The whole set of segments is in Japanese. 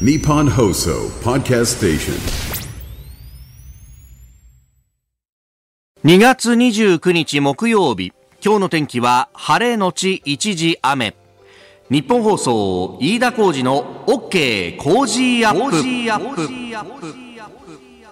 Nippon Hoso Podcast Station. 2月29日木曜日。今日の天気は晴れのち一時雨。日本放送飯田浩二の OK 工事アップ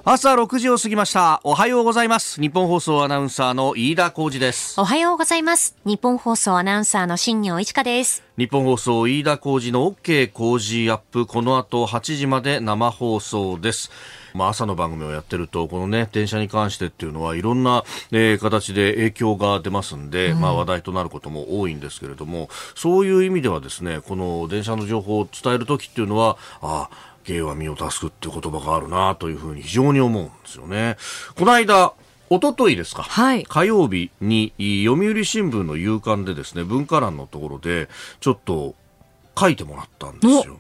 朝6時を過ぎました。おはようございます。日本放送アナウンサーの飯田浩二です。おはようございます。日本放送アナウンサーの新業一華です。日本放送飯田浩二の OK 工事アップ。この後8時まで生放送です。まあ、朝の番組をやってると、このね、電車に関してっていうのは、いろんな、えー形で影響が出ますんで、まあ、話題となることも多いんですけれども、そういう意味ではですね、この電車の情報を伝えるときっていうのは、ああ、芸は身を助くって言葉があるなというふうに非常に思うんですよね。この間、一昨日ですか、はい火曜日に読売新聞の夕刊でですね文化欄のところでちょっと書いてもらったんですよ。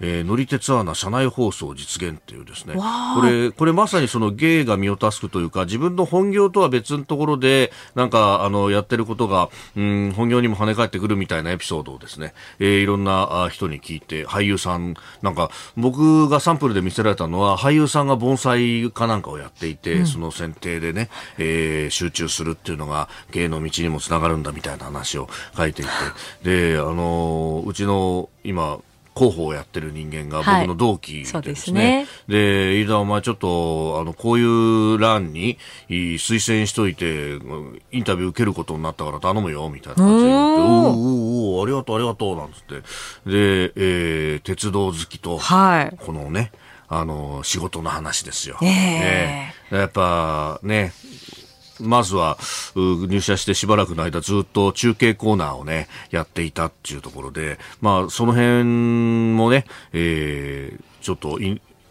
えー乗り鉄アナ車内放送実現っていうですね。これこれまさにその芸が身を助くというか自分の本業とは別のところでなんかあのやってることがうん本業にも跳ね返ってくるみたいなエピソードをですね、えーいろんなあ人に聞いて俳優さんなんか僕がサンプルで見せられたのは俳優さんが盆栽かなんかをやっていて、その選定でね、えー集中するっていうのが芸の道にもつながるんだみたいな話を書いていて。であのーうちの今広報をやってる人間がはい僕の同期ででですすねね。で、飯田お前ちょっと、あの、こういう欄に推薦しといて、インタビュー受けることになったから頼むよ、みたいな感じで言って、おーおーおーありがとう、ありがとう、なんつって。で、えー鉄道好きと、はいこのね、あの、仕事の話ですよ。ええええやっぱね、まずは入社してしばらくの間ずっと中継コーナーをね、やっていたっていうところで、まあその辺もね、えーちょっと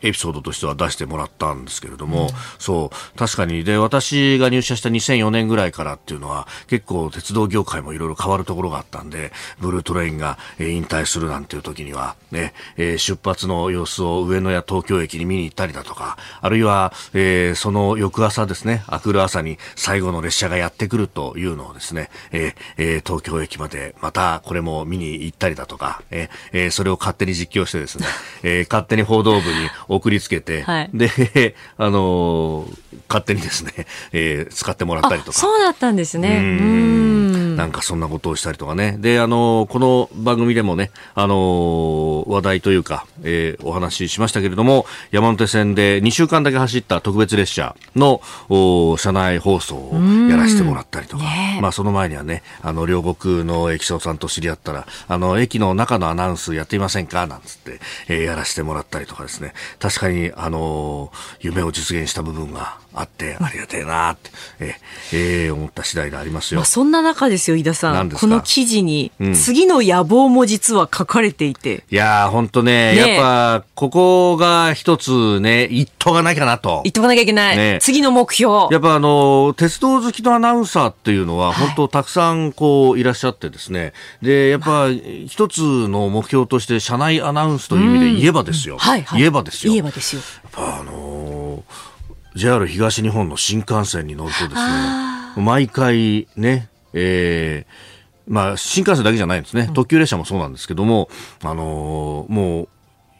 エピソードとしては出してもらったんですけれども、そう、確かに、で、私が入社した2004年ぐらいからっていうのは、結構鉄道業界もいろいろ変わるところがあったんで、ブルートレインが、引退するなんていう時には、ね、えー出発の様子を上野や東京駅に見に行ったりだとか、あるいは、えーその翌朝ですね、明くる朝に最後の列車がやってくるというのをですね、えー東京駅までまたこれも見に行ったりだとか、えーそれを勝手に実況してですね、えー勝手に報道部に送りつけて、はいで、あのー勝手にですね、えー使ってもらったりとか。そうだったんですね。ううんん。なんかそんなことをしたりとかね。で、あのーこの番組でもね、あのー話題というか、えーお話ししましたけれども、山手線で2週間だけ走った特別列車の、お車内放送をやらせてもらったりとか、ね。えまあその前にはね、あの、両国の駅長さんと知り合ったら、あの、駅の中のアナウンスやっていませんか？なんつって、えーやらせてもらったりとかですね。確かに、あのー夢を実現した部分があって、ありがてえなーって、えーえー思った次第でありますよ。まあ、そんな中ですよ、井田さん。この記事に、うん次の野望も実は書かれていて、いやー、ほんとね、ねえやっぱ、ここが一つね、一途がなきゃなと言。っとかなきゃいけない。ね次の目標。やっぱあの、鉄道好きのアナウンサーっていうのは、本当たくさんこういらっしゃってですね。で、やっぱ一つの目標として、車内アナウンスという意味で言えばですよ。はいはい。言えばですよ。言えばですよ。やっぱあのー JR 東日本の新幹線に乗るとですね、毎回ね、えーまあ、新幹線だけじゃないんですね。特急列車もそうなんですけども、あのーもう、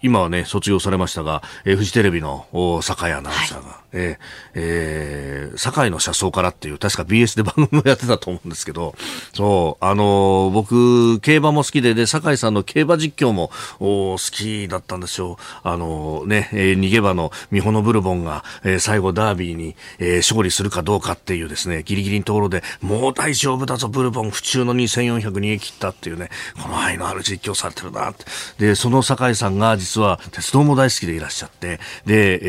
今はね、卒業されましたが、えーフジテレビのお酒井アナウンサーが、えーえー酒井の車窓からっていう、確か BS で番組をやってたと思うんですけど、そう、あのー僕、競馬も好きで、で、酒井さんの競馬実況もお好きだったんですよ。あのーね、えー逃げ場のミホノブルボンが、えー最後ダービーに、えー勝利するかどうかっていうですね、ギリギリのところで、もう大丈夫だぞ、ブルボン、府中の2400逃げ切ったっていうね、この愛のある実況されてるなって。で、その酒井さんが実は鉄道も大好きでいらっしゃって、で、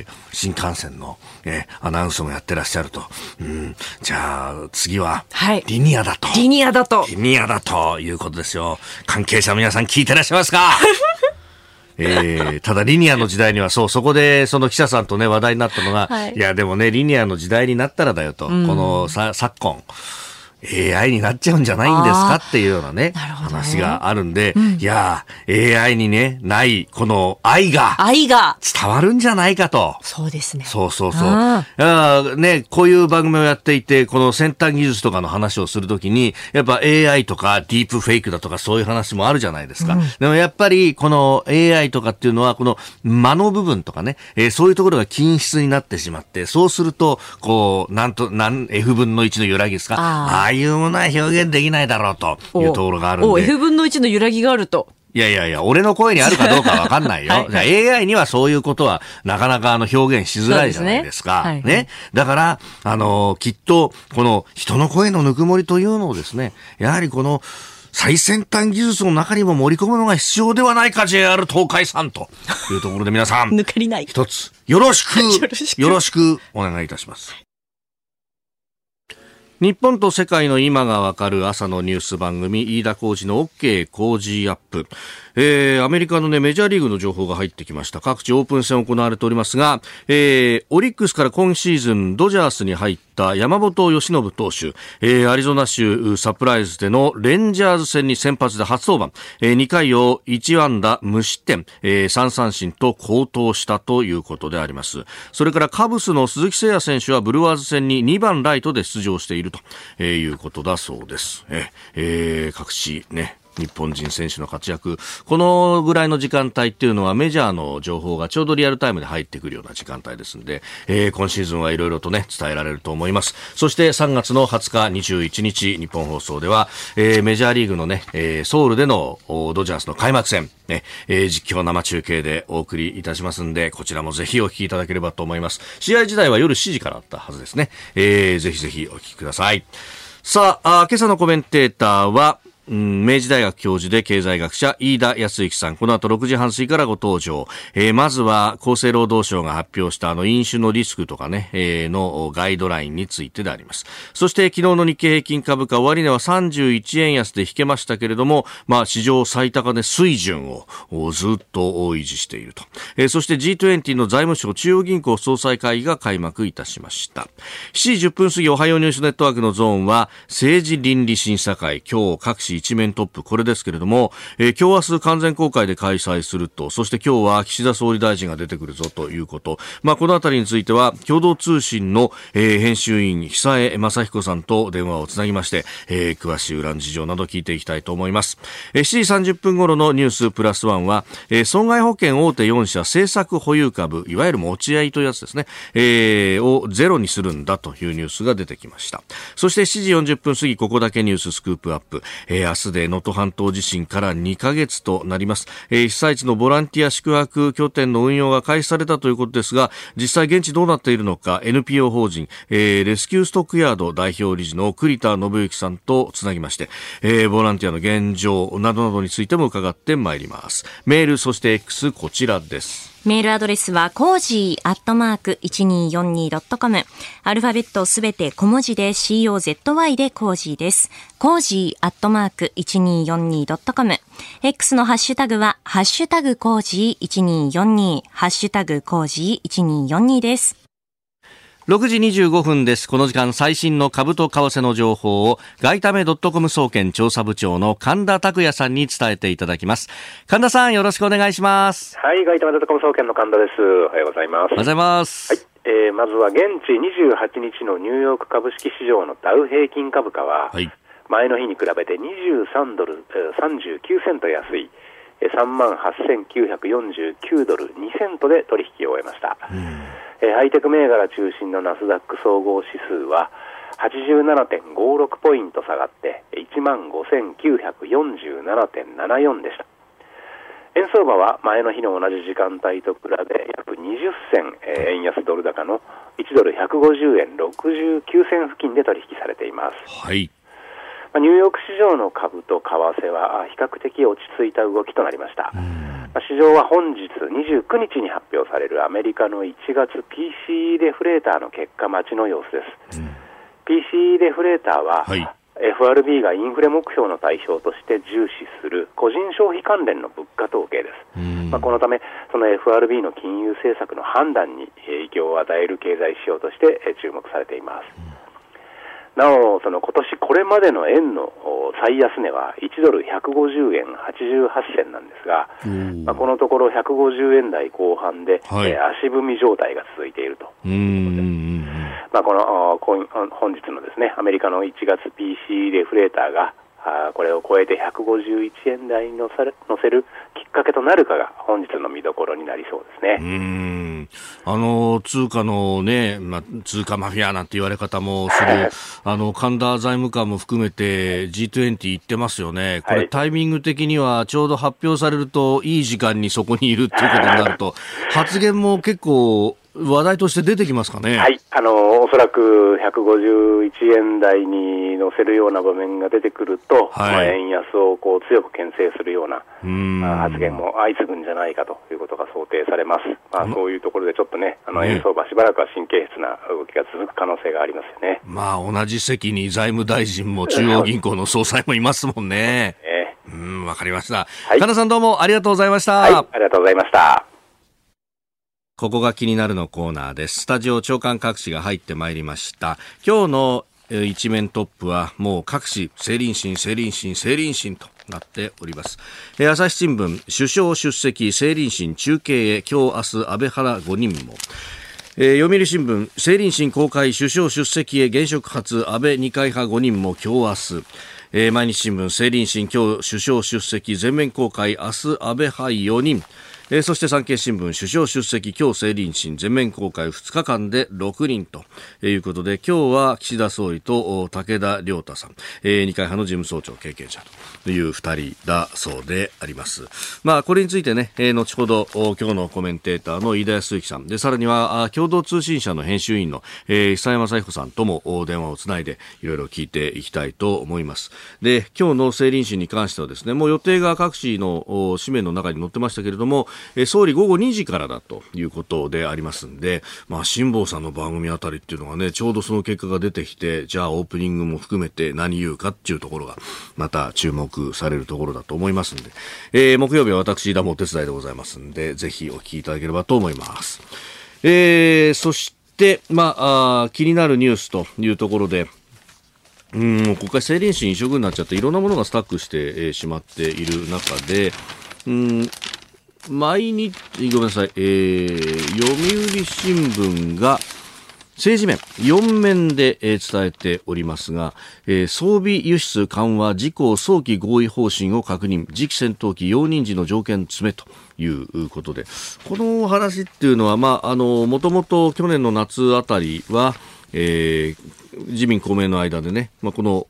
えー新幹線の、えーアナウンスもやってらっしゃると。うん、じゃあ、次は、はいリニアだと。リニアだと。リニアだということですよ。関係者皆さん聞いてらっしゃいますか？えー、ただリニアの時代にはそう、そこでその記者さんとね話題になったのが、はいい、やでもね、リニアの時代になったらだよと、このさ昨今、AI になっちゃうんじゃないんですか？っていうようなね、ね話があるんで、いやー、AI にね、ない、この愛が愛が。伝わるんじゃないかと。そうですね。そうそうそう。ああーね、こういう番組をやっていて、この先端技術とかの話をするときに、やっぱ AI とかディープフェイクだとかそういう話もあるじゃないですか。でもやっぱりこの AI とかっていうのは、この間の部分とかね、えーそういうところが均質になってしまって、そうすると、こう、なんと、なん、F 分の1の揺らぎですか？あいうものは表現できないだろうというところがあるんおで。F 分の1の揺らぎがあると。いやいやいや、俺の声にあるかどうかわかんないよ。はいじゃあ AI にはそういうことはなかなかあの表現しづらいじゃないですか。すねねはいだから、あのーきっと、この人の声のぬくもりというのをですね、やはりこの、最先端技術の中にも盛り込むのが必要ではないか、JR 東海さんと いうところで皆さん、抜かりない。一つ、よろしく よろしくお願いいたします。日本と世界の今がわかる朝のニュース番組、飯田浩二の OK 工事アップ。えー、アメリカのね、メジャーリーグの情報が入ってきました。各地オープン戦行われておりますが、えー、オリックスから今シーズンドジャースに入った山本由伸投手、えー、アリゾナ州サプライズでのレンジャーズ戦に先発で初登板、えー、2回を1安打無失点、えー、3三振と好投したということであります。それからカブスの鈴木誠也選手はブルワーズ戦に2番ライトで出場しているということだそうです。えー各地ね、日本人選手の活躍、このぐらいの時間帯っていうのはメジャーの情報がちょうどリアルタイムで入ってくるような時間帯ですので、えー今シーズンはいろいろとね、伝えられると思います。そして3月の20日、21日、日本放送では、えーメジャーリーグのね、えーソウルでのドジャースの開幕戦、ね、えー実況生中継でお送りいたしますんで、こちらもぜひお聞きいただければと思います。試合自体は夜7時からあったはずですね。えーぜひぜひお聞きください。さあ、あ今朝のコメンテーターは、うん明治大学教授で経済学者、飯田康之さん。この後6時半過ぎからご登場。えーまずは厚生労働省が発表したあの飲酒のリスクとかね、えーのガイドラインについてであります。そして昨日の日経平均株価終値は31円安で引けましたけれども、まあ史上最高値水準をずっと維持していると。えーそして G20 の財務省中央銀行総裁会議が開幕いたしました。7時10分過ぎおはようニュースネットワークのゾーンは政治倫理審査会、今日各紙一面トップ、これですけれども、えー今日明日完全公開で開催すると、そして今日は岸田総理大臣が出てくるぞということ。まあこのあたりについては共同通信の、えー編集員久江正彦さんと電話をつなぎまして、えー詳しい裏の事情など聞いていきたいと思います。えー7時30分頃のニュースプラスワンは、えー損害保険大手4社政策保有株、いわゆる持ち合いというやつですね、えーをゼロにするんだというニュースが出てきました。そして7時40分過ぎ、ここだけニューススクープアップ。えー明日で能登半島地震から2ヶ月となります。えー被災地のボランティア宿泊拠点の運用が開始されたということですが、実際現地どうなっているのか、NPO 法人、えーレスキューストックヤード代表理事の栗田信之さんとつなぎまして、えーボランティアの現状などなどについても伺ってまいります。メール、そして X こちらです。メールアドレスは、コージーアットマーク 1242.com。アルファベットすべて小文字で COZY でコージーです。コージーアットマーク 1242.com。X のハッシュタグは、ハッシュタグコージー1242、ハッシュタグコージー1242です。6時25分です。この時間最新の株と為替の情報を外為ドットコム総研調査部長の神田拓也さんに伝えていただきます。神田さんよろしくお願いします。はい、外為ドットコム総研の神田です。おはようございます。おはようございます。はい、えーまずは現地28日のニューヨーク株式市場のダウ平均株価は、はい。前の日に比べて23ドル、えー39セント安い、えー3万8949ドル2セントで取引を終えました。えーハイテク銘柄中心のナスダック総合指数は87.56ポイント下がって1万5947.74でした。円相場は前の日の同じ時間帯と比べ約20銭、えー円安ドル高の1ドル150円69銭付近で取引されています。はい。まあニューヨーク市場の株と為替はあ比較的落ち着いた動きとなりました。まあ市場は本日29日に発表されるアメリカの1月 PCE デフレーターの結果待ちの様子です。PCE デフレーターは、はい FRB がインフレ目標の対象として重視する個人消費関連の物価統計です。まあ、このため、その FRB の金融政策の判断に影響を与える経済指標としてえー注目されています。なお、その今年これまでの円のお最安値は1ドル150円88銭なんですが、まあ、このところ150円台後半で、はい。えー足踏み状態が続いていると。まあ、この本日のですねアメリカの1月 PC レフレーターがあーこれを超えて151円台に乗せるきっかけとなるかが本日の見どころになりそうですね。うーん。あの通貨のね、まあ、通貨マフィアなんて言われ方もする、あの神田財務官も含めて G20 行ってますよね、これ、はい。タイミング的にはちょうど発表されると、いい時間にそこにいるっていうことになると、発言も結構、話題として出てきますかね。はい、あのおそらく151円台に乗せるような場面が出てくると、はいまあ円安をこう強く牽制するようなう発言も相次ぐんじゃないかということが想定されます。まあ、そういうところでちょっとね、あのね円相場しばらくは神経質な動きが続く可能性がありますよね。まあ、同じ席に財務大臣も中央銀行の総裁もいますもんね。えうん、わかりました。はい神田さんどうもありがとうございました。ーはい、ありがとうございました。ここが気になるのコーナーです。スタジオ長官各紙が入ってまいりました。今日の一面トップはもう各紙、政倫審、政倫審、政倫審となっております。朝日新聞、首相出席、政倫審中継へ、今日明日安倍原5人も。えー読売新聞、政倫審公開、首相出席へ現職初、安倍二階派5人も今日明日。えー毎日新聞、政倫審、今日首相出席、全面公開、明日安倍派4人。えーそして産経新聞、首相出席、今日政倫審、全面公開2日間で6人ということで、今日は岸田総理と武田良太さん、えー二階派の事務総長経験者という2人だそうであります。まあ、これについてね、えー後ほど今日のコメンテーターの飯田康之さん、で、さらには共同通信社の編集員の、えー久山雅彦さんとも電話をつないでいろいろ聞いていきたいと思います。で、今日の政倫審に関してはですね、もう予定が各紙の紙面の中に載ってましたけれども、総理午後2時からだということでありますんで、まあ、辛坊さんの番組あたりっていうのがね、ちょうどその結果が出てきて、じゃあオープニングも含めて何言うかっていうところが、また注目されるところだと思いますんで、えー木曜日は私、田もお手伝いでございますんで、ぜひお聞きいただければと思います。えーそして、まあ、あ気になるニュースというところで、うん、国会政倫審一色になっちゃって、いろんなものがスタックして、えーしまっている中で、うん、毎日、ごめんなさい、えー、読売新聞が、政治面、4面で、え伝えておりますが、え装備輸出緩和事項早期合意方針を確認、次期戦闘機容認時の条件詰めということで、この話っていうのは、まあ、あの、もともと去年の夏あたりは、えー自民公明の間でね、まあ、この、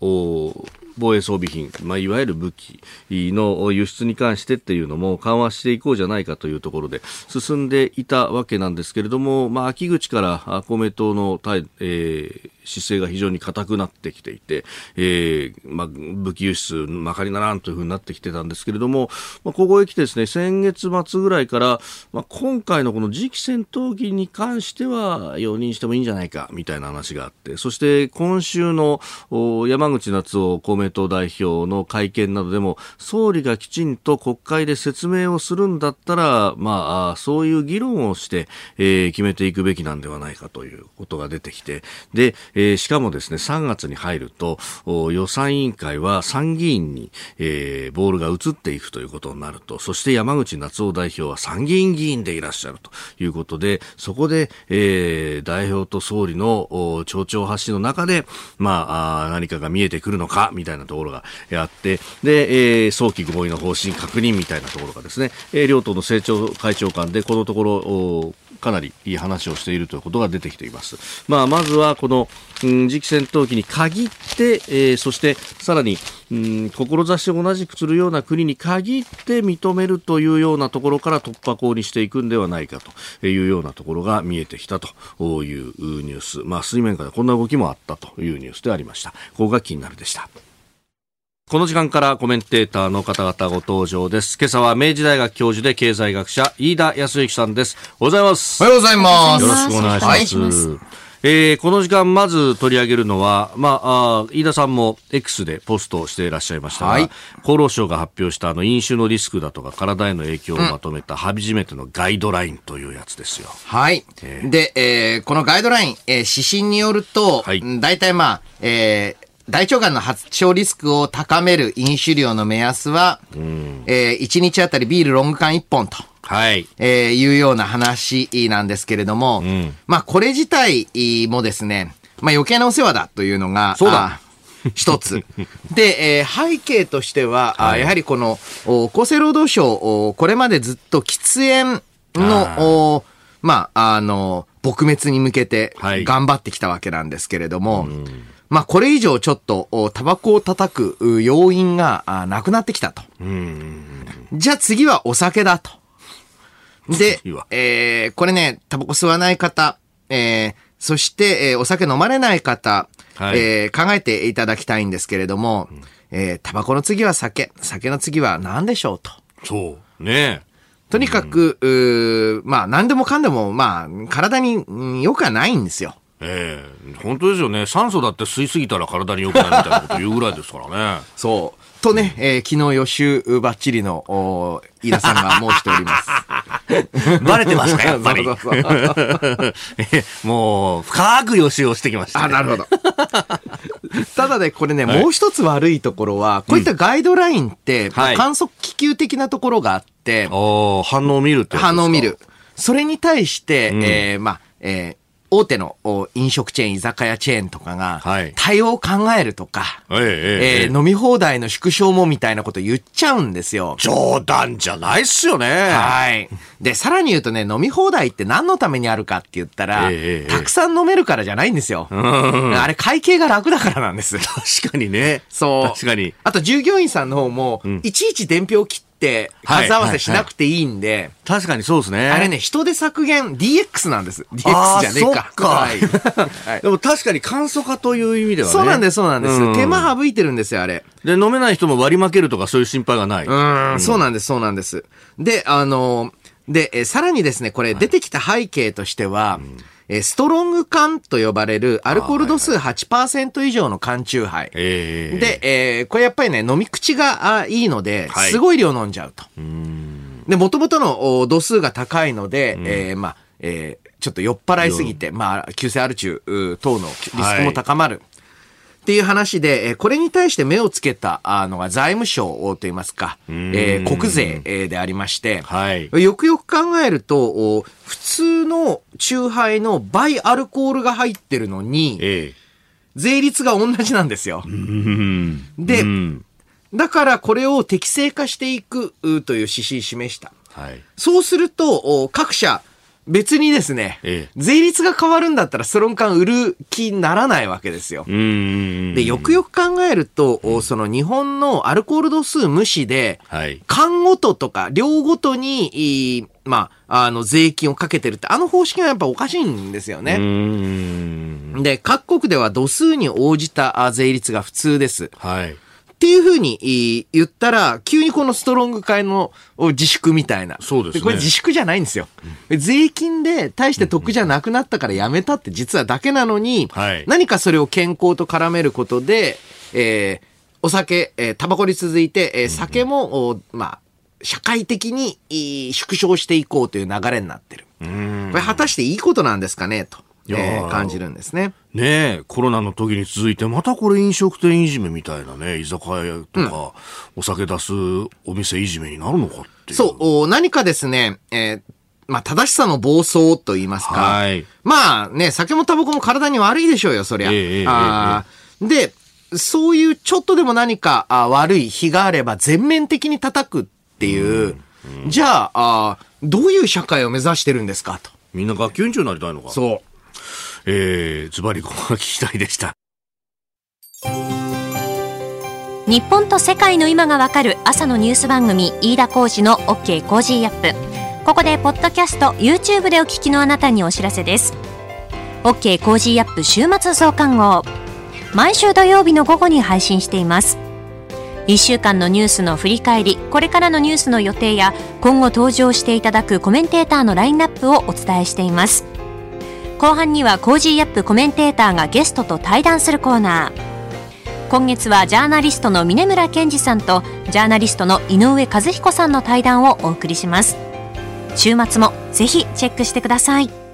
防衛装備品、まあ、いわゆる武器の輸出に関してっていうのも緩和していこうじゃないかというところで進んでいたわけなんですけれども、まあ、秋口から公明党の対、えー姿勢が非常に硬くなってきていて、えーまあ、武器輸出まかりならんというふうになってきてたんですけれども、まあ、ここへ来てですね、先月末ぐらいから、まあ、今回のこの次期戦闘機に関しては容認してもいいんじゃないかみたいな話があって、そして今週の山口夏夫公明党代表の会見などでも、総理がきちんと国会で説明をするんだったら、ま、あそういう議論をして、えー決めていくべきなんではないかということが出てきて、で、えーしかもですね、3月に入ると、予算委員会は参議院に、えーボールが移っていくということになると、そして山口夏夫代表は参議院議員でいらっしゃるということで、そこで、えー代表と総理の町長発信の中で、まあ、何かが見えてくるのか、みたいなところがあって、で、えー早期合意の方針確認みたいなところがですね、えー両党の政調会長間でこのところ、かなりいい話をしているということが出てきています。まあ、まずはこの、うん、次期戦闘機に限って、えーそしてさらに、うん、志を同じくするような国に限って認めるというようなところから突破口にしていくんではないかというようなところが見えてきたというニュース。まあ、水面下でこんな動きもあったというニュースでありました。ここが気になるでした。この時間からコメンテーターの方々ご登場です。今朝は明治大学教授で経済学者、飯田康之さんです。おはようございます。おはようございます。よろしくお願いします。はいええーこの時間まず取り上げるのは、まあ、あー飯田さんも X でポストをしていらっしゃいましたが、はい厚労省が発表したあの飲酒のリスクだとか体への影響をまとめた初めてのガイドラインというやつですよ。はい。で、えーこのガイドライン、えー指針によると、はいうん大体まあ、えー大腸がんの発症リスクを高める飲酒量の目安は、え1日あたりビールロング缶1本と。はい。えーいうような話なんですけれども、まあこれ自体もですね、まあ余計なお世話だというのが、そうだあ一つ。で、えー背景としては、あはいやはりこの、お厚生労働省、おこれまでずっと喫煙の、おまあ、あの、撲滅に向けてはい頑張ってきたわけなんですけれども、まあこれ以上ちょっと、おタバコを叩くう要因があなくなってきたと。じゃあ次はお酒だと。でえー、これね、タバコ吸わない方、えー、そして、えーお酒飲まれない方、はいえー考えていただきたいんですけれども、えータバコの次は酒、酒の次は何でしょうと。そう。ねとにかく、うーまあ何でもかんでも、まあ体にうん良くはないんですよ。ええ本当ですよね。酸素だって吸いすぎたら体に良くないみたいなこと言うぐらいですからね。そう。とね、えー昨日予習バッチリの、お飯田さんが申しております。バレてますか、やっぱり。そうそうそう えもう、深く予習をしてきました、あ、なるほど。ただね、これね、もう一つ悪いところは、こういったガイドラインって、はい観測気球的なところがあって、おー反応を見るって反応を見る。。それに対して、んえーまあ、えー大手のお飲食チェーン、居酒屋チェーンとかがはい、対応を考えるとか、えええええー飲み放題の縮小もみたいなこと言っちゃうんですよ。冗談じゃないっすよね。はい。で、さらに言うとね、飲み放題って何のためにあるかって言ったら、ええええたくさん飲めるからじゃないんですよ。あれ会計が楽だからなんです。確かにね。そう。確かに。あと従業員さんの方も、いちいち伝票切ってはい数合わせしなくていいんで、確かにそうですね。あれね、人手削減 DX なんです。あ DX ーじゃねえか。かはいはい でも確かに簡素化という意味ではね。そうなんです、そうなんです。うん手間省いてるんですよ、あれ。で、飲めない人も割り負けるとかそういう心配がない。うん、そうなんです、そうなんです。で、あの、で、えーさらにですね、これ出てきた背景としては、えーストロング缶と呼ばれるアルコール度数8%以上の缶チューハイ。ええで、えーこれやっぱりね、飲み口があいいので、はい。すごい量飲んじゃうと。で、もともとのお度数が高いので、えーまあ、えーちょっと酔っ払いすぎて、まあ、急性アル中う等のリスクも高まる。っていう話で、えーこれに対して目をつけたあのが財務省といいますか、えー国税えーでありまして、はい。よくよく考えると、お普通の酎ハイの倍アルコールが入ってるのに、え税率が同じなんですよ。で、うん。だからこれを適正化していくうという指針示した。はい。そうすると、お各社、別にですね、ええ税率が変わるんだったらストロン缶売る気にならないわけですよ。うん。で、よくよく考えると、おその日本のアルコール度数無視で、はい。缶ごととか量ごとに、まあ、あの、税金をかけてるって、あの方式がやっぱおかしいんですようね。ん。で、各国では度数に応じたあ税率が普通です。はい。っていうふうに言ったら、急にこのストロング会のお自粛みたいな。そうですねこれ自粛じゃないんですよ。税金で大して得じゃなくなったからやめたって実はだけなのに、はい何かそれを健康と絡めることで、えーお酒、えータバコに続いて、えー酒も、おまあ、社会的に縮小していこうという流れになってる。これ果たしていいことなんですかねと、えー感じるんですね。ねえ、コロナの時に続いて、またこれ飲食店いじめみたいなね、居酒屋とか、お酒出すお店いじめになるのかっていう。そう、お何かですね、えーまあ、正しさの暴走と言いますか。はいまあね、酒もタバコも体に悪いでしょうよ、そりゃ。ええええあーで、そういうちょっとでも何かあ悪い日があれば全面的に叩くっていう、じゃああー、どういう社会を目指してるんですかと。みんな学級委員長になりたいのか。そう。えー、ズバリここが聞きたいでした。日本と世界の今がわかる朝のニュース番組飯田浩二の OK コージーアップ。ここでポッドキャスト YouTube でお聞きのあなたにお知らせです。OK コージーアップ週末増刊号。毎週土曜日の午後に配信しています。1週間のニュースの振り返りこれからのニュースの予定や今後登場していただくコメンテーターのラインナップをお伝えしています。後半には Cozy Up コメンテーターがゲストと対談するコーナー。今月はジャーナリストの峯村健司さんとジャーナリストの井上和彦さんの対談をお送りします。週末もぜひチェックしてください。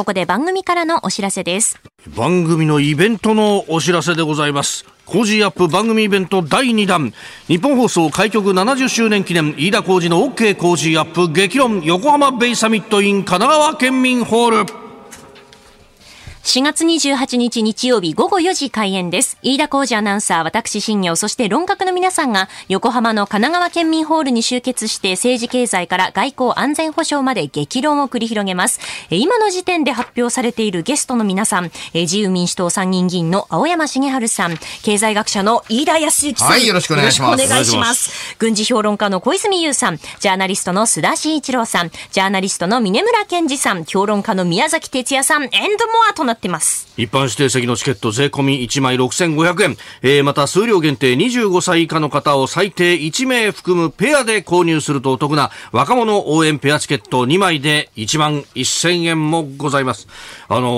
ここで番組からのお知らせです。番組のイベントのお知らせでございます。 Cozy Up 番組イベント第2弾。ニッポン放送開局70周年記念。飯田浩司の OK Cozy Up 激論。横浜ベイサミット in 神奈川県民ホール。4月28日日曜日午後4時開演です。飯田浩二アナウンサー、私新業、そして論客の皆さんが横浜の神奈川県民ホールに集結して政治経済から外交安全保障まで激論を繰り広げます。今の時点で発表されているゲストの皆さん、自由民主党参議院議員の青山茂春さん、経済学者の飯田康之さん。はいよろしくお願いしますお願いします。軍事評論家の小泉優さん、ジャーナリストの須田慎一郎さん、ジャーナリストの峰村健二さん、評論家の宮崎哲也さん、エンドモアとなってます。一般指定席のチケット税込み1枚6500円、えー、また数量限定25歳以下の方を最低1名含むペアで購入するとお得な若者応援ペアチケット2枚で1万1000円もございます。あの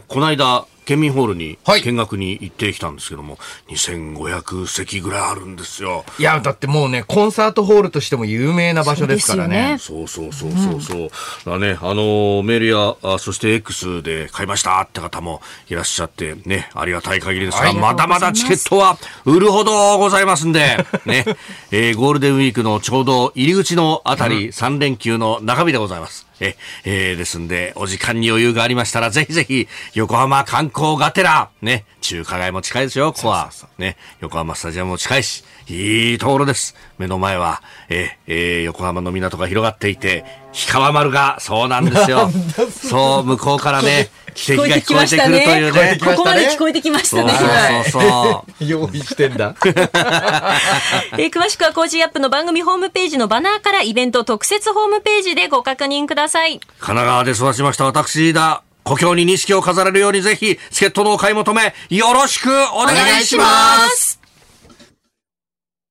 ー、この間、県民ホールにはい見学に行ってきたんですけども、2500席ぐらいあるんですよ。いや、だってもうね、コンサートホールとしても有名な場所ですからね。そうそうそうそうそう。だね、あのーメールや、あそして X で買いましたって方もいらっしゃって、ね、ありがたい限りですが、はいまだまだチケットは売るほどございますんで、ね、えーゴールデンウィークのちょうど入り口のあたり、3連休の中日でございます。え、えーですんで、お時間に余裕がありましたら、ぜひぜひ、横浜観光がてら、ね、中華街も近いですよ、ここは。ね、横浜スタジアムも近いし、いいところです。目の前は、えーえー横浜の港が広がっていて、氷川丸が、そうなんですよ。そう、向こうからね、汽笛が聞こえてくるというね。聞こえてきましたねここまで聞こえてきましたそうね。そうそう。用意してんだ。えー詳しくは Cozy Up の番組ホームページのバナーからイベント特設ホームページでご確認ください。神奈川で育ちました私リーダー。故郷に錦を飾れるようにぜひ、チケットのお買い求め、よろしくお願いします。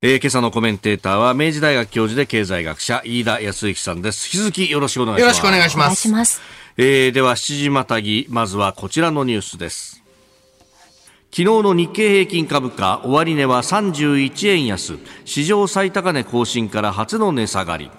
えー今朝のコメンテーターは、明治大学教授で経済学者、飯田康之さんです。引き続きよろしくお願いします。よろしくお願いします。ます。えーでは7時またぎまずはこちらのニュースです昨日の日経平均株価終値は31円安史上最高値更新から初の値下がり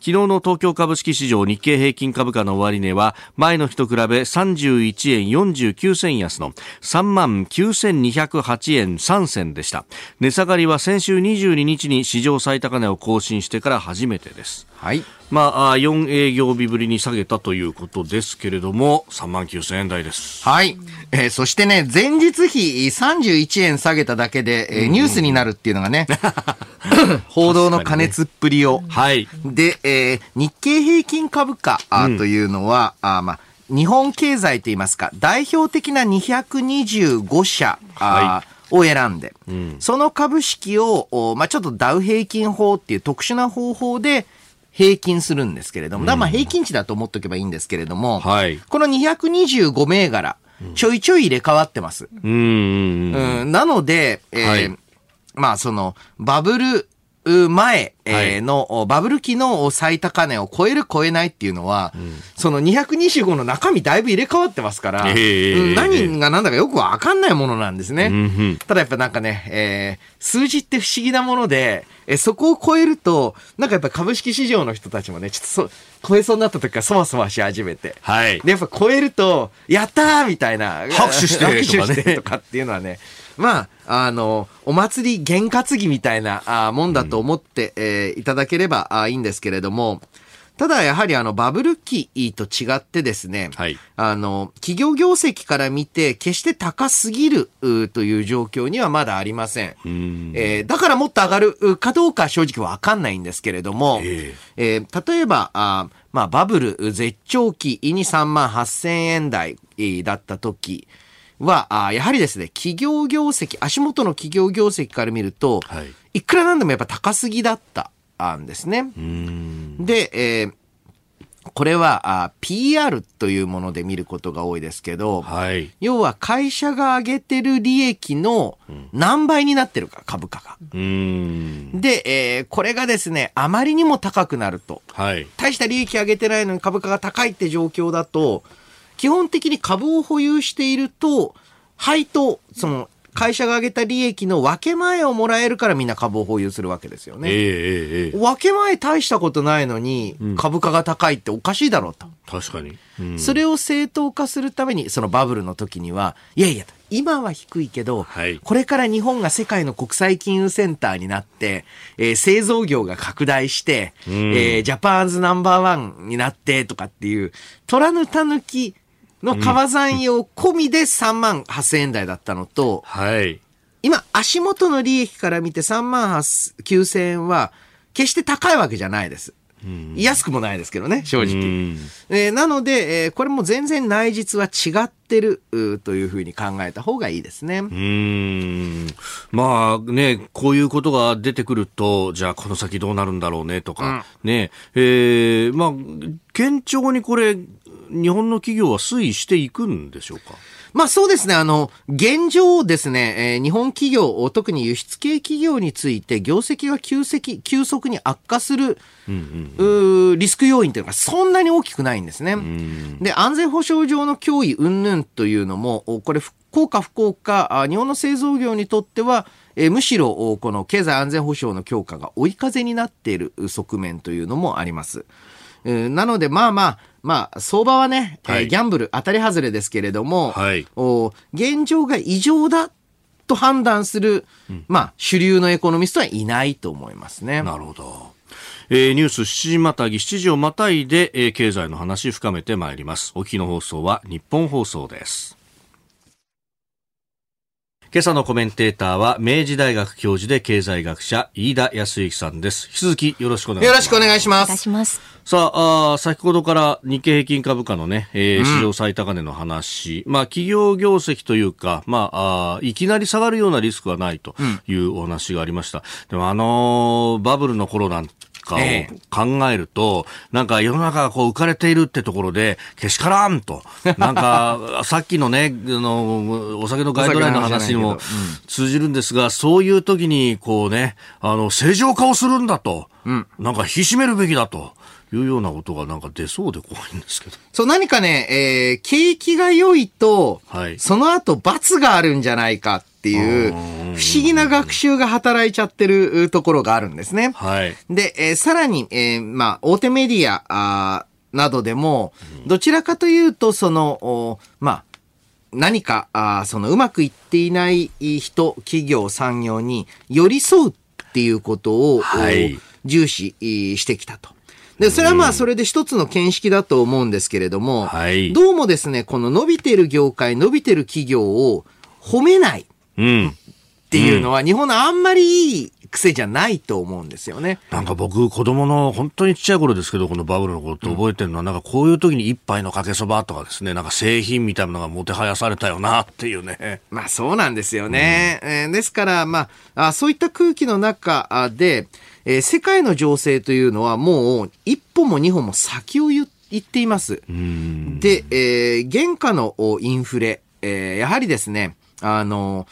昨日の東京株式市場日経平均株価の終値は前の日と比べ31円49銭安の3万9208円3銭でした。値下がりは先週22日に史上最高値を更新してから初めてです。はい。まあ、あ4営業日ぶりに下げたということですけれども、3万9000円台です。はい。えーそしてね、前日比31円下げただけで、えーニュースになるっていうのがね、報道の加熱っぷりを。はい。で、えー日経平均株価あというのは、あまあ、日本経済といいますか、代表的な225社、あを選んで、その株式を、おまあ、ちょっとダウ平均法っていう特殊な方法で平均するんですけれども、だまあ平均値だと思っておけばいいんですけれども、はい。この225銘柄、ちょいちょい入れ替わってます。うーん。うん、なので、えーはい。まあその、バブルう前、の、バブル期の最高値を超える超えないっていうのは、その225の中身だいぶ入れ替わってますから、ええうん何が何だかよくわかんないものなんですね。うんうんただやっぱなんかね、えー数字って不思議なもので、えーそこを超えると、なんかやっぱ株式市場の人たちもね、ちょっとそ超えそうになった時からそわそわし始めて。はい。で、やっぱ超えると、やったーみたいな。拍手して拍手とかねしてとかっていうのはね、まあ、あの、お祭り験担ぎみたいなあもんだと思って、えーいただければあいいんですけれども、ただやはりあのバブル期と違ってですね、はい。あの、企業業績から見て決して高すぎるうという状況にはまだありません。ん。えーだからもっと上がるうかどうか正直わかんないんですけれども、ええ。ー例えば、あーまあ、バブル絶頂期に3万8000円台えーだった時は、やはりですね、企業業績、足元の企業業績から見ると、はいいくらなんでもやっぱ高すぎだったんですね。で、えーこれはあ PR というもので見ることが多いですけど、はい。要は会社が上げてる利益の何倍になってるか、株価が。で、えーこれがですね、あまりにも高くなると、はい。大した利益上げてないのに株価が高いって状況だと、基本的に株を保有していると、配当、その、会社が上げた利益の分け前をもらえるからみんな株を保有するわけですよね。ええええええ分け前大したことないのに、株価が高いっておかしいだろうと。確かに。うんそれを正当化するために、そのバブルの時には、いやいや、今は低いけど、はいこれから日本が世界の国際金融センターになって、えー製造業が拡大して、えージャパンズナンバーワンになってとかっていう、虎ぬたぬきの川山用込みで3万8000円台だったのと、はい。今、足元の利益から見て3万9000円は、決して高いわけじゃないです。安くもないですけどね、正直。うんえーなので、えーこれも全然内実は違ってるというふうに考えた方がいいですね。うーんまあね、こういうことが出てくると、じゃあこの先どうなるんだろうねとか、ね、えーまあ、堅調にこれ、日本の企業は推移していくんでしょうか？まあそうですね、あの、現状ですね、えー日本企業、特に輸出系企業について業績が急速急速に悪化する、うーリスク要因というのがそんなに大きくないんですね。で、安全保障上の脅威云々というのも、おこれ、効果不効果、あ日本の製造業にとっては、えーむしろ、おこの経済安全保障の強化が追い風になっている側面というのもあります。えーなので、まあまあ、まあ、相場はね、えーはいギャンブル当たり外れですけれども、はいお現状が異常だと判断する、まあ、主流のエコノミストはいないと思いますね。なるほど。えーニュース7時またぎ、7時をまたいで、えー経済の話深めてまいります。お聞きの放送は日本放送です。今朝のコメンテーターは明治大学教授で経済学者飯田康之さんです。引き続きよろしくお願いします。よろしくお願いします。さああー先ほどから日経平均株価のね、えー史上最高値の話、まあ企業業績というか、まああーいきなり下がるようなリスクはないというお話がありました。でもあのーバブルの頃なんかをええ考えると、なんか世の中がこう浮かれているってところで、けしからんと。なんか、さっきのね、あの、お酒のガイドラインの話にも通じるんですが、そういう時に、こうね、あの、正常化をするんだと。なんか引き締めるべきだと。いうようなことがなんか出そうで怖いんですけど。そう、何かね、えー景気が良いと、はいその後罰があるんじゃないかっていう、不思議な学習が働いちゃってるうところがあるんですね。はい。で、えーさらに、えーまあ、大手メディアあーなどでも、どちらかというと、その、おまあ、何か、あーその、うまくいっていない人、企業、産業に寄り添うっていうことを、はいお重視えーしてきたと。で、それはまあ、それで一つの見識だと思うんですけれども、はいどうもですね、この伸びてる業界、伸びてる企業を褒めないうん。っていうのは、日本のあんまりいい癖じゃないと思うんですよね。なんか僕、子供の本当にちっちゃい頃ですけど、このバブルの頃って覚えてるのは、なんかこういう時に一杯のかけそばとかですね、なんか製品みたいなのがもてはやされたよなっていうね。まあそうなんですよね。えーですから、まああ、そういった空気の中あで、えー世界の情勢というのはもう一歩も二歩も先を言言っています。で、えー原価のおインフレ、えーやはりですね、あの、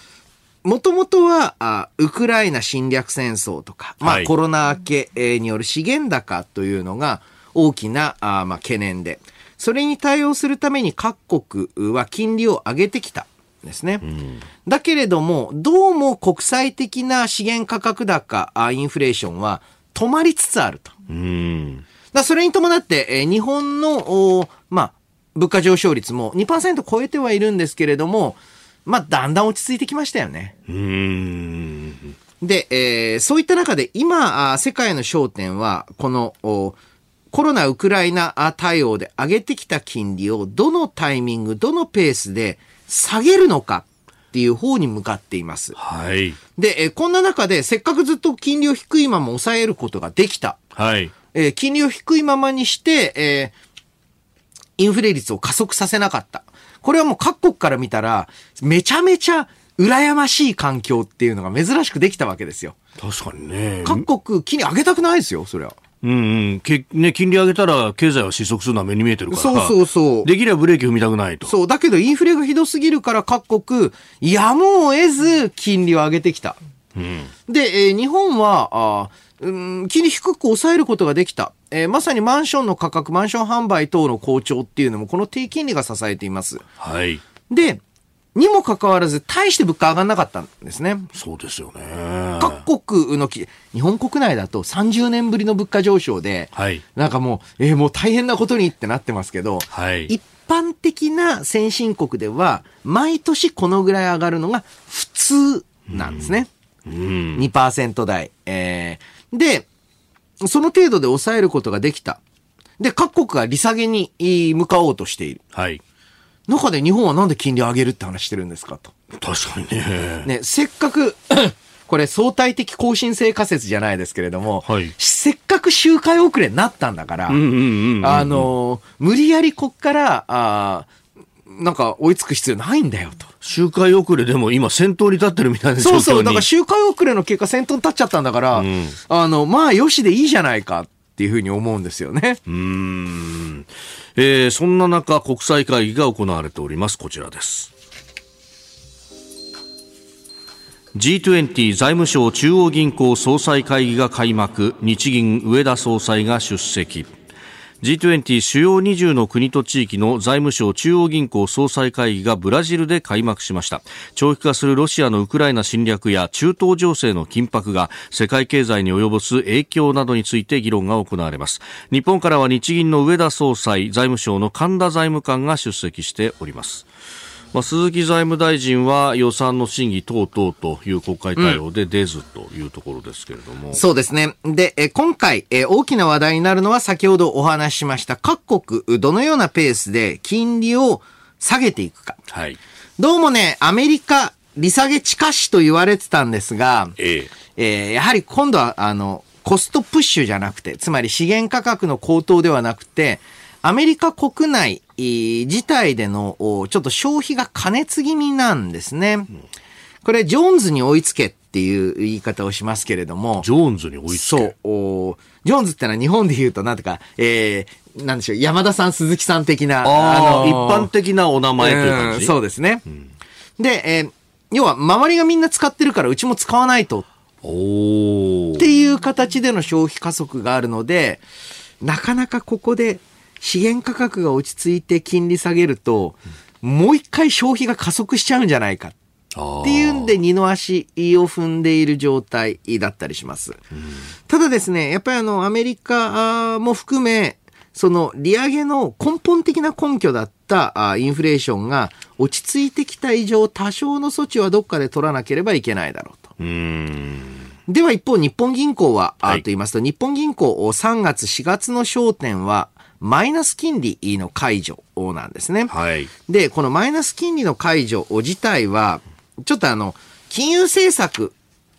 もともとはあウクライナ侵略戦争とか、まあ、はい。コロナ明けえーによる資源高というのが大きなあまあ懸念で、それに対応するために各国は金利を上げてきた。んですね。だけれども、どうも国際的な資源価格高、あインフレーションは止まりつつあると。うん。だそれに伴って、えー日本の、おまあ、物価上昇率も2%超えてはいるんですけれども、まあ、だんだん落ち着いてきましたよね。うん。で、えーそういった中で今、あ世界の焦点は、この、おコロナ・ウクライナあ対応で上げてきた金利をどのタイミング、どのペースで下げるのかっていう方に向かっています。はい。で、えーこんな中でせっかくずっと金利を低いまま抑えることができた。はい。えー金利を低いままにして、えーインフレ率を加速させなかった。これはもう各国から見たら、めちゃめちゃ羨ましい環境っていうのが珍しくできたわけですよ。確かにね。各国、金利上げたくないですよ、それは。うんうんけね、金利上げたら経済は失速するのは目に見えてるから。そうそうそうできればブレーキ踏みたくないと。そう、だけどインフレがひどすぎるから各国、やむを得ず金利を上げてきた。で、えー日本は、あーうん、金利低く抑えることができた。えーまさにマンションの価格、マンション販売等の好調っていうのも、この低金利が支えています。はい。で、にもかかわらず、大して物価上がんなかったんですね。そうですよね。各国のき、日本国内だと30年ぶりの物価上昇で、はい。なんかもう、えーもう大変なことにってなってますけど、はい一般的な先進国では、毎年このぐらい上がるのが普通なんですね。うん。2%台。えーで、その程度で抑えることができた。で、各国が利下げにえー向かおうとしている。はい。中で日本はなんで金利上げるって話してるんですかと。確かにね。ね、せっかく、これ相対的更新性仮説じゃないですけれども、はいせっかく周回遅れになったんだから。あのー無理やりこっから、あーなんか追いつく必要ないんだよと。周回遅れでも今先頭に立ってるみたいな状況に。そうそう、だから周回遅れの結果先頭に立っちゃったんだから、んあの、まあよしでいいじゃないかっっていうふうに思うんですよね。うん。えーそんな中、国際会議が行われております。こちらです。G20 財務省中央銀行総裁会議が開幕、日銀上田総裁が出席。G20 主要20の国と地域の財務省中央銀行総裁会議がブラジルで開幕しました。長期化するロシアのウクライナ侵略や中東情勢の緊迫が世界経済に及ぼす影響などについて議論が行われます。日本からは日銀の上田総裁財務省の神田財務官が出席しております。まあ、鈴木財務大臣は予算の審議等々という国会対応で出ずというところですけれども、そうですね。で、え今回、え大きな話題になるのは先ほどお話ししました各国どのようなペースで金利を下げていくか。はいどうもね、アメリカ、利下げ近しと言われてたんですが、えええーやはり今度は、あの、コストプッシュじゃなくて、つまり資源価格の高騰ではなくて、アメリカ国内えー自体での、おちょっと消費が過熱気味なんですね。これ、ジョーンズに追いつけっていう言い方をしますけれども、ジョーンズに追いつけ？そう。おジョーンズってのは日本で言うと、なんてか、えー、なんでしょう、山田さん、鈴木さん的な、あのー般的なお名前という感うんじそうですね。で、えー要は、周りがみんな使ってるから、うちも使わないと。っていう形での消費加速があるので、なかなかここで資源価格が落ち着いて金利下げると、もう一回消費が加速しちゃうんじゃないかっていうんで二の足を踏んでいる状態だったりします。ただですね、やっぱりあのアメリカも含め、その利上げの根本的な根拠だったあインフレーションが落ち着いてきた以上、多少の措置はどっかで取らなければいけないだろうと。では一方、日本銀行は、あはいと言いますと、日本銀行3月、4月の焦点は、マイナス金利の解除なんですね。はいで、このマイナス金利の解除自体は、ちょっとあの、金融政策、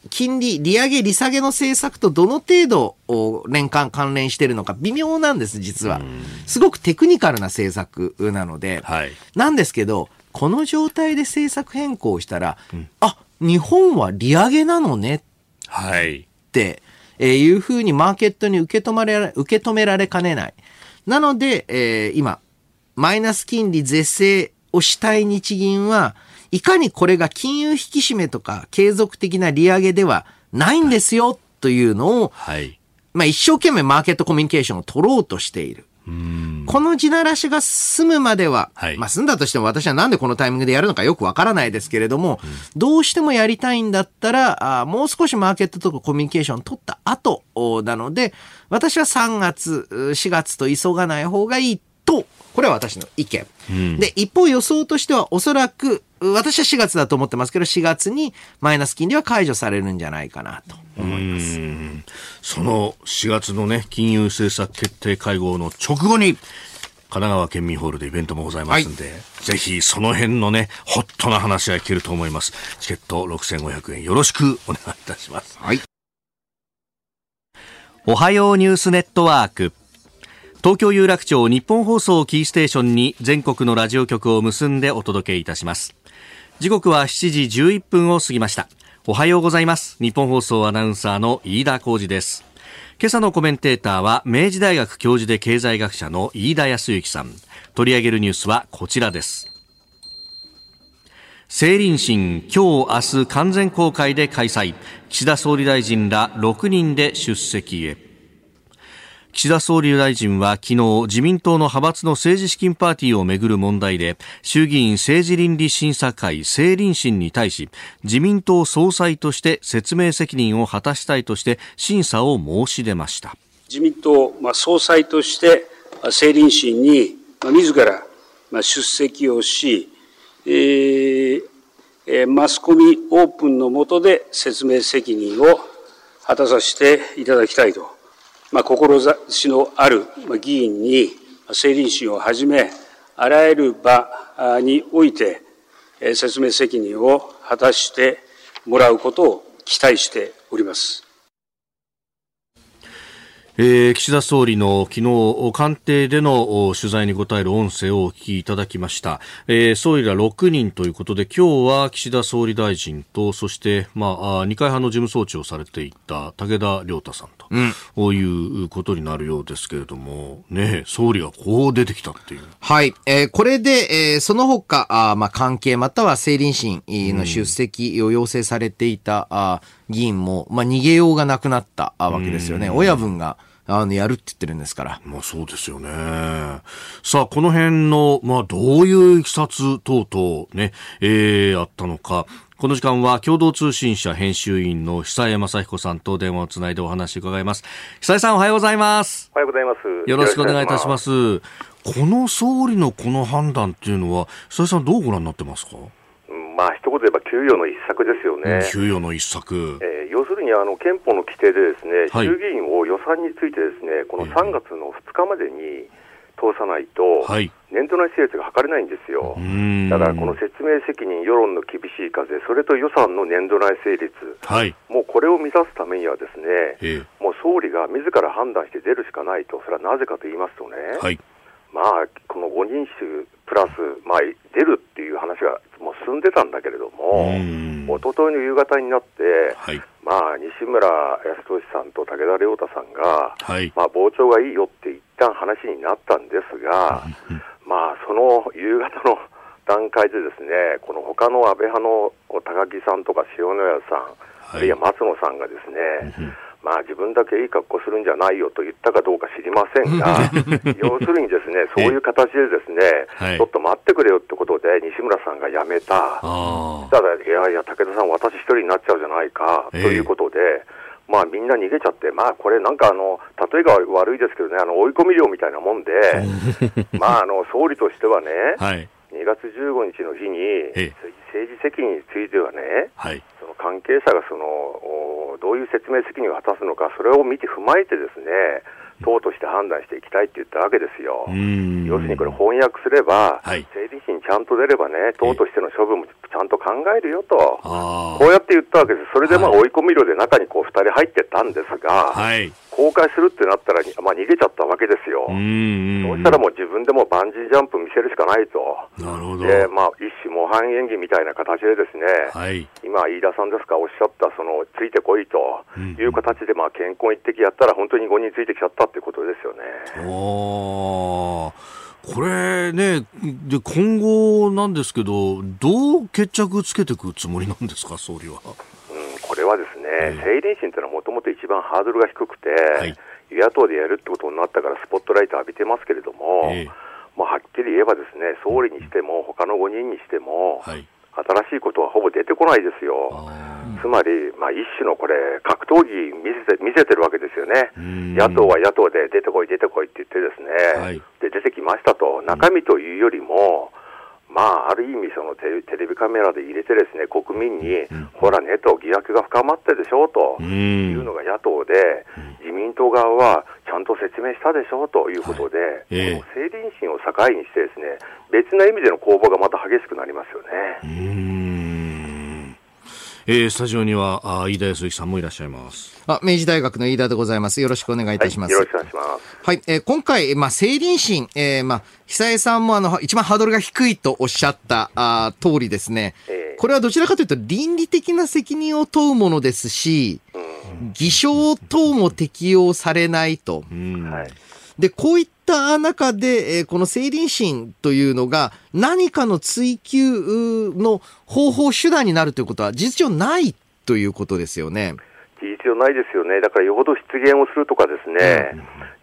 金利、利上げ、利下げの政策とどの程度お年間関連しているのか微妙なんです、実は。すごくテクニカルな政策なので。はいなんですけど、この状態で政策変更したら、あ、日本は利上げなのねはいって、えーいうふうにマーケットに受け止まれ、受け止められかねない。なので、えー今、マイナス金利是正をしたい日銀は、いかにこれが金融引き締めとか継続的な利上げではないんですよというのを、はいまあ一生懸命マーケットコミュニケーションを取ろうとしている。この地ならしが済むまでは、はい。まあ済んだとしても私はなんでこのタイミングでやるのかよくわからないですけれども、どうしてもやりたいんだったら、あもう少しマーケットとかコミュニケーションを取った後おなので、私は3月、う4月と急がない方がいいと、これは私の意見。で、一方予想としてはおそらく、う私は4月だと思ってますけど、4月にマイナス金利は解除されるんじゃないかなと思います。その4月のね金融政策決定会合の直後に神奈川県民ホールでイベントもございますんで、ぜひその辺のねホットな話は聞けると思いますチケット6500円よろしくお願いいたしますはい。おはようニュースネットワーク東京有楽町日本放送キーステーションに全国のラジオ局を結んでお届けいたします。時刻は7時11分を過ぎました。おはようございます。日本放送アナウンサーの飯田浩二です。今朝のコメンテーターは明治大学教授で経済学者の飯田康之さん。取り上げるニュースはこちらです。政倫審今日明日完全公開で開催。岸田総理大臣ら6人で出席へ。岸田総理大臣は昨日自民党の派閥の政治資金パーティーをめぐる問題で衆議院政治倫理審査会政倫審に対し自民党総裁として説明責任を果たしたいとして審査を申し出ました。自民党、まあ、総裁として政倫審に、まあ、自ら、まあ、出席をし、えーえー、マスコミオープンの下で説明責任を果たさせていただきたいと。まあ、志のある議員に政倫審をはじめ、あらゆる場において説明責任を果たしてもらうことを期待しております。えー、岸田総理の昨日官邸での取材に答える音声をお聞きいただきました、えー、総理ら6人ということで今日は岸田総理大臣とそして、まあ、二階派の事務総長をされていた武田良太さんと、うん、いうことになるようですけれども、ね、総理がこう出てきたっていう。はい、えー、これで、えー、その他あ、まあ、関係または政倫審の出席を要請されていた、うん、あ議員も、まあ、逃げようがなくなったわけですよね。親分があの、やるって言ってるんですから。まあそうですよね。さあ、この辺の、まあどういういきさつ等々ね、えー、あったのか。この時間は共同通信社編集員の久江正彦さんと電話をつないでお話を伺います。久江さんおはようございます。おはようございます。よろしくお願いいたします。この総理のこの判断っていうのは、久江さんどうご覧になってますか？まあ一言で言えば給与の一策ですよね。給与の一策。えー、要するにあの憲法の規定でですね、はい、衆議院を予算についてですね、この3月の2日までに通さないと、年度内成立が図れないんですよ。だからこの説明責任、世論の厳しい風、それと予算の年度内成立、はい、もうこれを満たすためにはですね、もう総理が自ら判断して出るしかないと、それはなぜかと言いますとね、はい、まあ、この5人衆プラス、まあ、出るっていう話がもう進んでたんだけれども、一昨日の夕方になって、はい、まあ、西村康稔さんと武田良太さんが、はい、まあ、傍聴がいいよって一旦話になったんですが、まあ、その夕方の段階でですね、この他の安倍派の高木さんとか塩谷さん、あるいは松野さんがですね、まあ、自分だけいい格好するんじゃないよと言ったかどうか知りませんが、要するにですね、そういう形でですね、ちょっと待ってくれよってことで、西村さんが辞めた、ただ、いやいや、武田さん、私一人になっちゃうじゃないか、ということで、まあみんな逃げちゃって、まあこれなんかあの、例えが悪いですけどね、あの追い込み量みたいなもんで、まああの、総理としてはね、はい、2月15日の日に、政治責任についてはね、はい、関係者がそのどういう説明責任を果たすのか、それを見て踏まえてですね、党として判断していきたいって言ったわけですよ。要するにこれ翻訳すれば、はい、政治審ちゃんと出ればね、党としての処分もちゃんと考えるよと、こうやって言ったわけです。それでまあ追い込み量で中にこう2人入ってたんですが、はい、公開するってなったら、まあ、逃げちゃったわけですよ。そうしたらもう自分でもバンジージャンプ見せるしかないと。なるほど。で、まあ、一種模範演技みたいな形でですね、はい、今、飯田さんですか、おっしゃった、その、ついてこいという形で、まあ、健康一滴やったら、本当に5人ついてきちゃったってことですよね。おこれね、で、今後なんですけど、どう決着つけていくつもりなんですか、総理は。これはですね、政倫審というのはもともと一番ハードルが低くて、はい、与野党でやるってことになったからスポットライト浴びてますけれども、えー、まあ、はっきり言えばですね、総理にしても、他の5人にしても、はい、新しいことはほぼ出てこないですよ。つまり、まあ、一種のこれ、格闘技見せて見せてるわけですよね。野党は野党で出てこい、出てこいって言ってですね、はい、で出てきましたと、中身というよりも、まあ、ある意味そのテレビカメラで入れてですね、国民に、うん、ほらねと疑惑が深まってでしょうというのが野党で、自民党側はちゃんと説明したでしょうということで、はい。えー、この政倫審を境にしてですね、別な意味での攻防がまた激しくなりますよね。えー、スタジオにはあ飯田康之さんもいらっしゃいます。あ明治大学の飯田でございます。よろしくお願いいたします、はい、よろしくお願いします。はい、えー、今回まあ政倫審、えー、まあ久江さんもあの一番ハードルが低いとおっしゃったあ通りですね、えー、これはどちらかというと倫理的な責任を問うものですし、うん。偽証等も適用されないと。はい。で、こういった中で、えーこの成林審というのが何かの追求の方法、手段になるということは事実上ないということですよね。事実上ないですよね、だからよほど出現をするとかですね、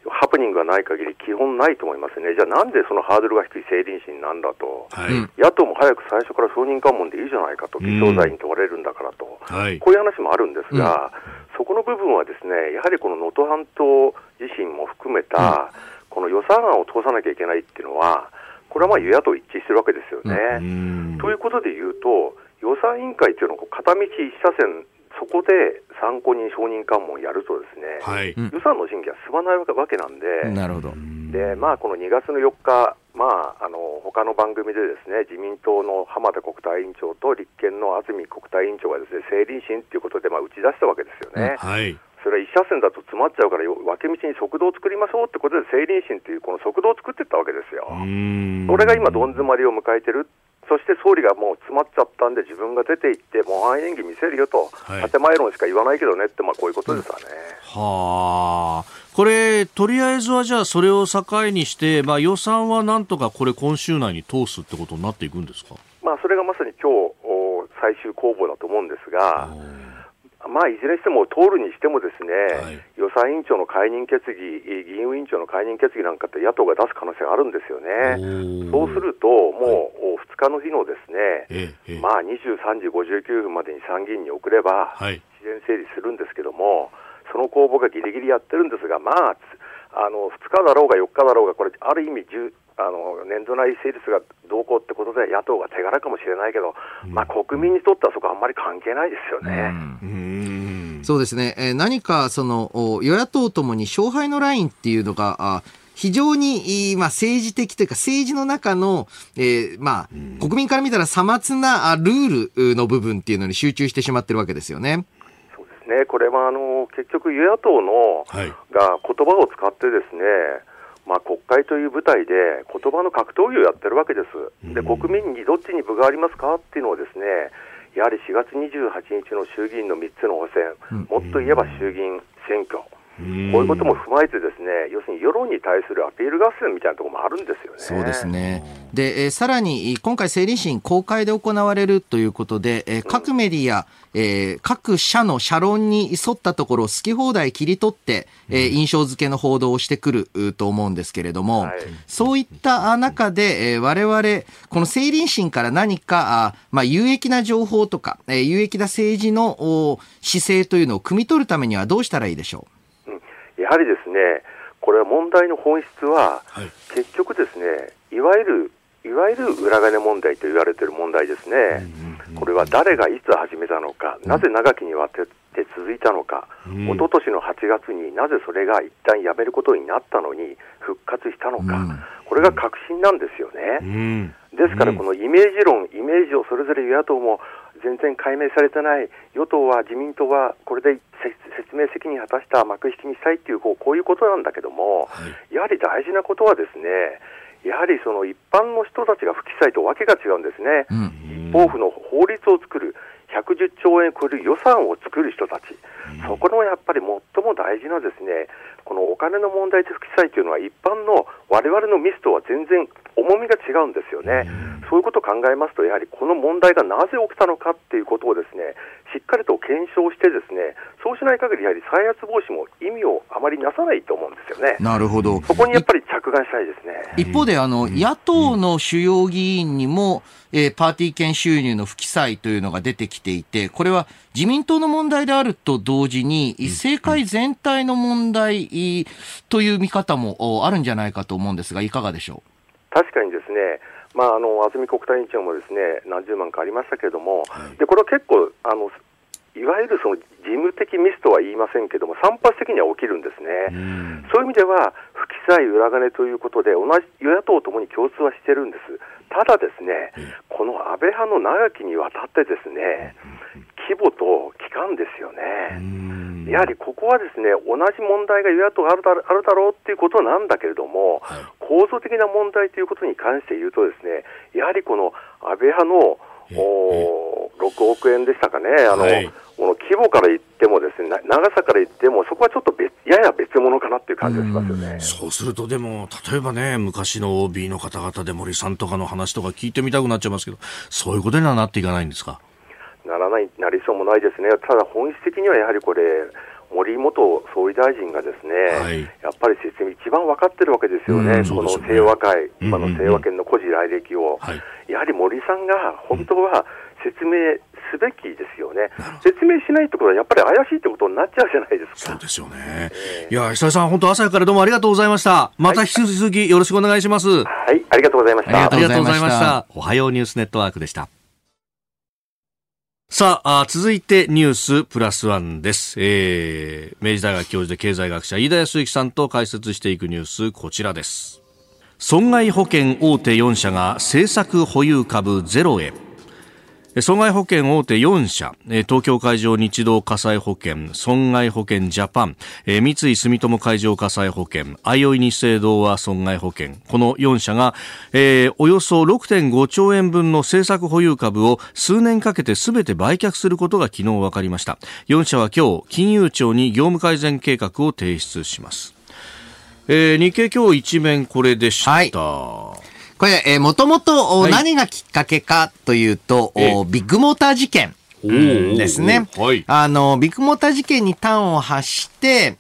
ハプニングがない限り基本ないと思いますね、じゃあなんでそのハードルが低い成林審なんだと、はい。うん野党も早く最初から証人喚問でいいじゃないかと、偽証罪に問われるんだからと、はい。こういう話もあるんですが、そこの部分はですね、やはりこの能登半島自身も含めた、この予算案を通さなきゃいけないっていうのは、これはまあ与野党一致してるわけですよね。うんということで言うと、予算委員会っていうのはこう片道一車線、そこで参考人承認喚問をやるとですね、はい。うん予算の審議は進まないわけなんで、なるほど。でまあ、この2月の4日、まあ、あの他の番組でですね自民党の浜田国対委員長と立憲の安住国対委員長がですね成林審ということでまあ打ち出したわけですよね。はい。それは一車線だと詰まっちゃうから、よ分け道に速道を作りましょうってことで、成林審というこの速道を作っていったわけですよ。うんそれが今、どん詰まりを迎えてる、そして総理がもう詰まっちゃったんで、自分が出て行って、模範演技見せるよと、はい建前論しか言わないけどねって、まあ、こういうことですわね。はあ。これ、とりあえずはじゃあそれを境にして、まあ予算はなんとかこれ今週内に通すってことになっていくんですか？まあ、それがまさに今日お最終公募だと思うんですが、まあ、いずれにしても通るにしてもですね、はい予算委員長の解任決議、議員委員長の解任決議なんかって野党が出す可能性があるんですよね。そうすると、もう、お2日の日のですね、ええ、ええ。まあ、23時59分までに参議院に送れば、はい。自然整理するんですけども、その公募がギリギリやってるんですが、まあ、つあの2日だろうが4日だろうが、これ、ある意味、あの年度内成立がどうこうってことで、野党が手柄かもしれないけど、まあ、国民にとってはそこはあんまり関係ないですよね。うん。そうですね、えー何かそのお与野党ともに勝敗のラインっていうのが、あ非常に、まあ、政治的というか、政治の中の、えーまあ、国民から見たらさまつなあルールの部分っていうのに集中してしまってるわけですよね。そうですね、これはあの結局、与野党の、はい。が言葉を使ってですね、まあ、国会という舞台で言葉の格闘技をやってるわけです。で、国民にどっちに分がありますかっていうのをですね、やはり4月28日の衆議院の3つの補選、もっと言えば衆議院選挙、こういうことも踏まえてですね、要するに世論に対するアピール合戦みたいなところもあるんですよね。そうですね。で、えーさらに、今回、成立審公開で行われるということで、えー各メディア、えー各社の社論に沿ったところを好き放題切り取って、えー印象付けの報道をしてくるうと思うんですけれども、はい。そういったあ中で、えー我々、この成林審から何か、あまあ、有益な情報とか、えー有益な政治のお姿勢というのを汲み取るためにはどうしたらいいでしょう？んやはりですね、これは問題の本質は、はい。結局ですね、いわゆる、いわゆる裏金問題と言われている問題ですね。これは誰がいつ始めたのか、なぜ長きにわたって続いたのか、うん。一昨年の8月になぜそれが一旦やめることになったのに復活したのか、うん。これが確信なんですようね。ん。ですから、このイメージ論、イメージをそれぞれ与野党も全然解明されてない、与党は、自民党はこれでせ説明責任を果たした幕引きにしたいっていうこう、こういうことなんだけども、やはり大事なことはですね、やはりその一般の人たちが不記載とわけが違うんですね。う。うん。立法府の法律を作る、110兆円超える予算を作る人たち、そこのやっぱり最も大事なですね、このお金の問題と不記載というのは一般の我々のミスとは全然重みが違うんですよね。そういうことを考えますと、やはりこの問題がなぜ起きたのかっていうことをですね、しっかりと検証してですね、そうしない限りやはり再発防止も意味をあまりなさないと思うんですよね。なるほど。そこにやっぱり着眼したいですね。一方で、あの、野党の主要議員にも、えーパーティー券収入の不記載というのが出てきていて、これは自民党の問題であると同時に、政界全体の問題という見方もおあるんじゃないかと思うんですが、いかがでしょ確かにですね、まあ、あの安住国対委員長もですね何十万かありましたけれども、でこれは結構あの、いわゆるその事務的ミスとは言いませんけども、散発的には起きるんですね、そういう意味では、不記載、裏金ということで、同じ与野党ともに共通はしてるんです、ただですね、この安倍派の長きにわたってですね、規模と期間ですよね。やはりここはですね同じ問題が与野党あるだあるだろうっていうことなんだけれども、構造的な問題ということに関して言うと、ですねやはりこの安倍派のお6億円でしたかね。あの、はいこの規模から言ってもですね、長さから言っても、そこはちょっと別やや別物かなっていう感じがしますよね。そうすると、でも、例えばね、昔の OB の方々で森さんとかの話とか聞いてみたくなっちゃいますけど、そういうことにはなっていかないんですか？ならない、なりそうもないですね。ただ本質的にはやはりこれ、森元総理大臣がですね、はい、やっぱり説明一番分かってるわけですよね、この清和会、今の清和県の孤児来歴を、はい、やはり森さんが本当は説明すべきですよね、説明しないってことは、やっぱり怪しいってことになっちゃうじゃないですか。そうですよね。えー、いや、久井さん、本当、朝からどうもありがとうございました。また引き続きよろしくお願いします。はい、ありがとうございました。ありがとうございました。おはようニュースネットワークでした。さあ続いてニュースプラスワンです、えー、明治大学教授で経済学者飯田康之さんと解説していくニュースこちらです。損害保険大手4社が政策保有株ゼロへ。損害保険大手4社、東京海上日動火災保険、損害保険ジャパン、三井住友海上火災保険、あいおい日清同和損害保険、この4社が、えー、およそ6.5兆円分の政策保有株を数年かけて全て売却することが昨日分かりました。4社は今日、金融庁に業務改善計画を提出します。えー、日経今日一面これでした。はいこれ、えー、もともと何がきっかけかというと、ビッグモーター事件。ですね、はい。あの、ビッグモーター事件に端を発して、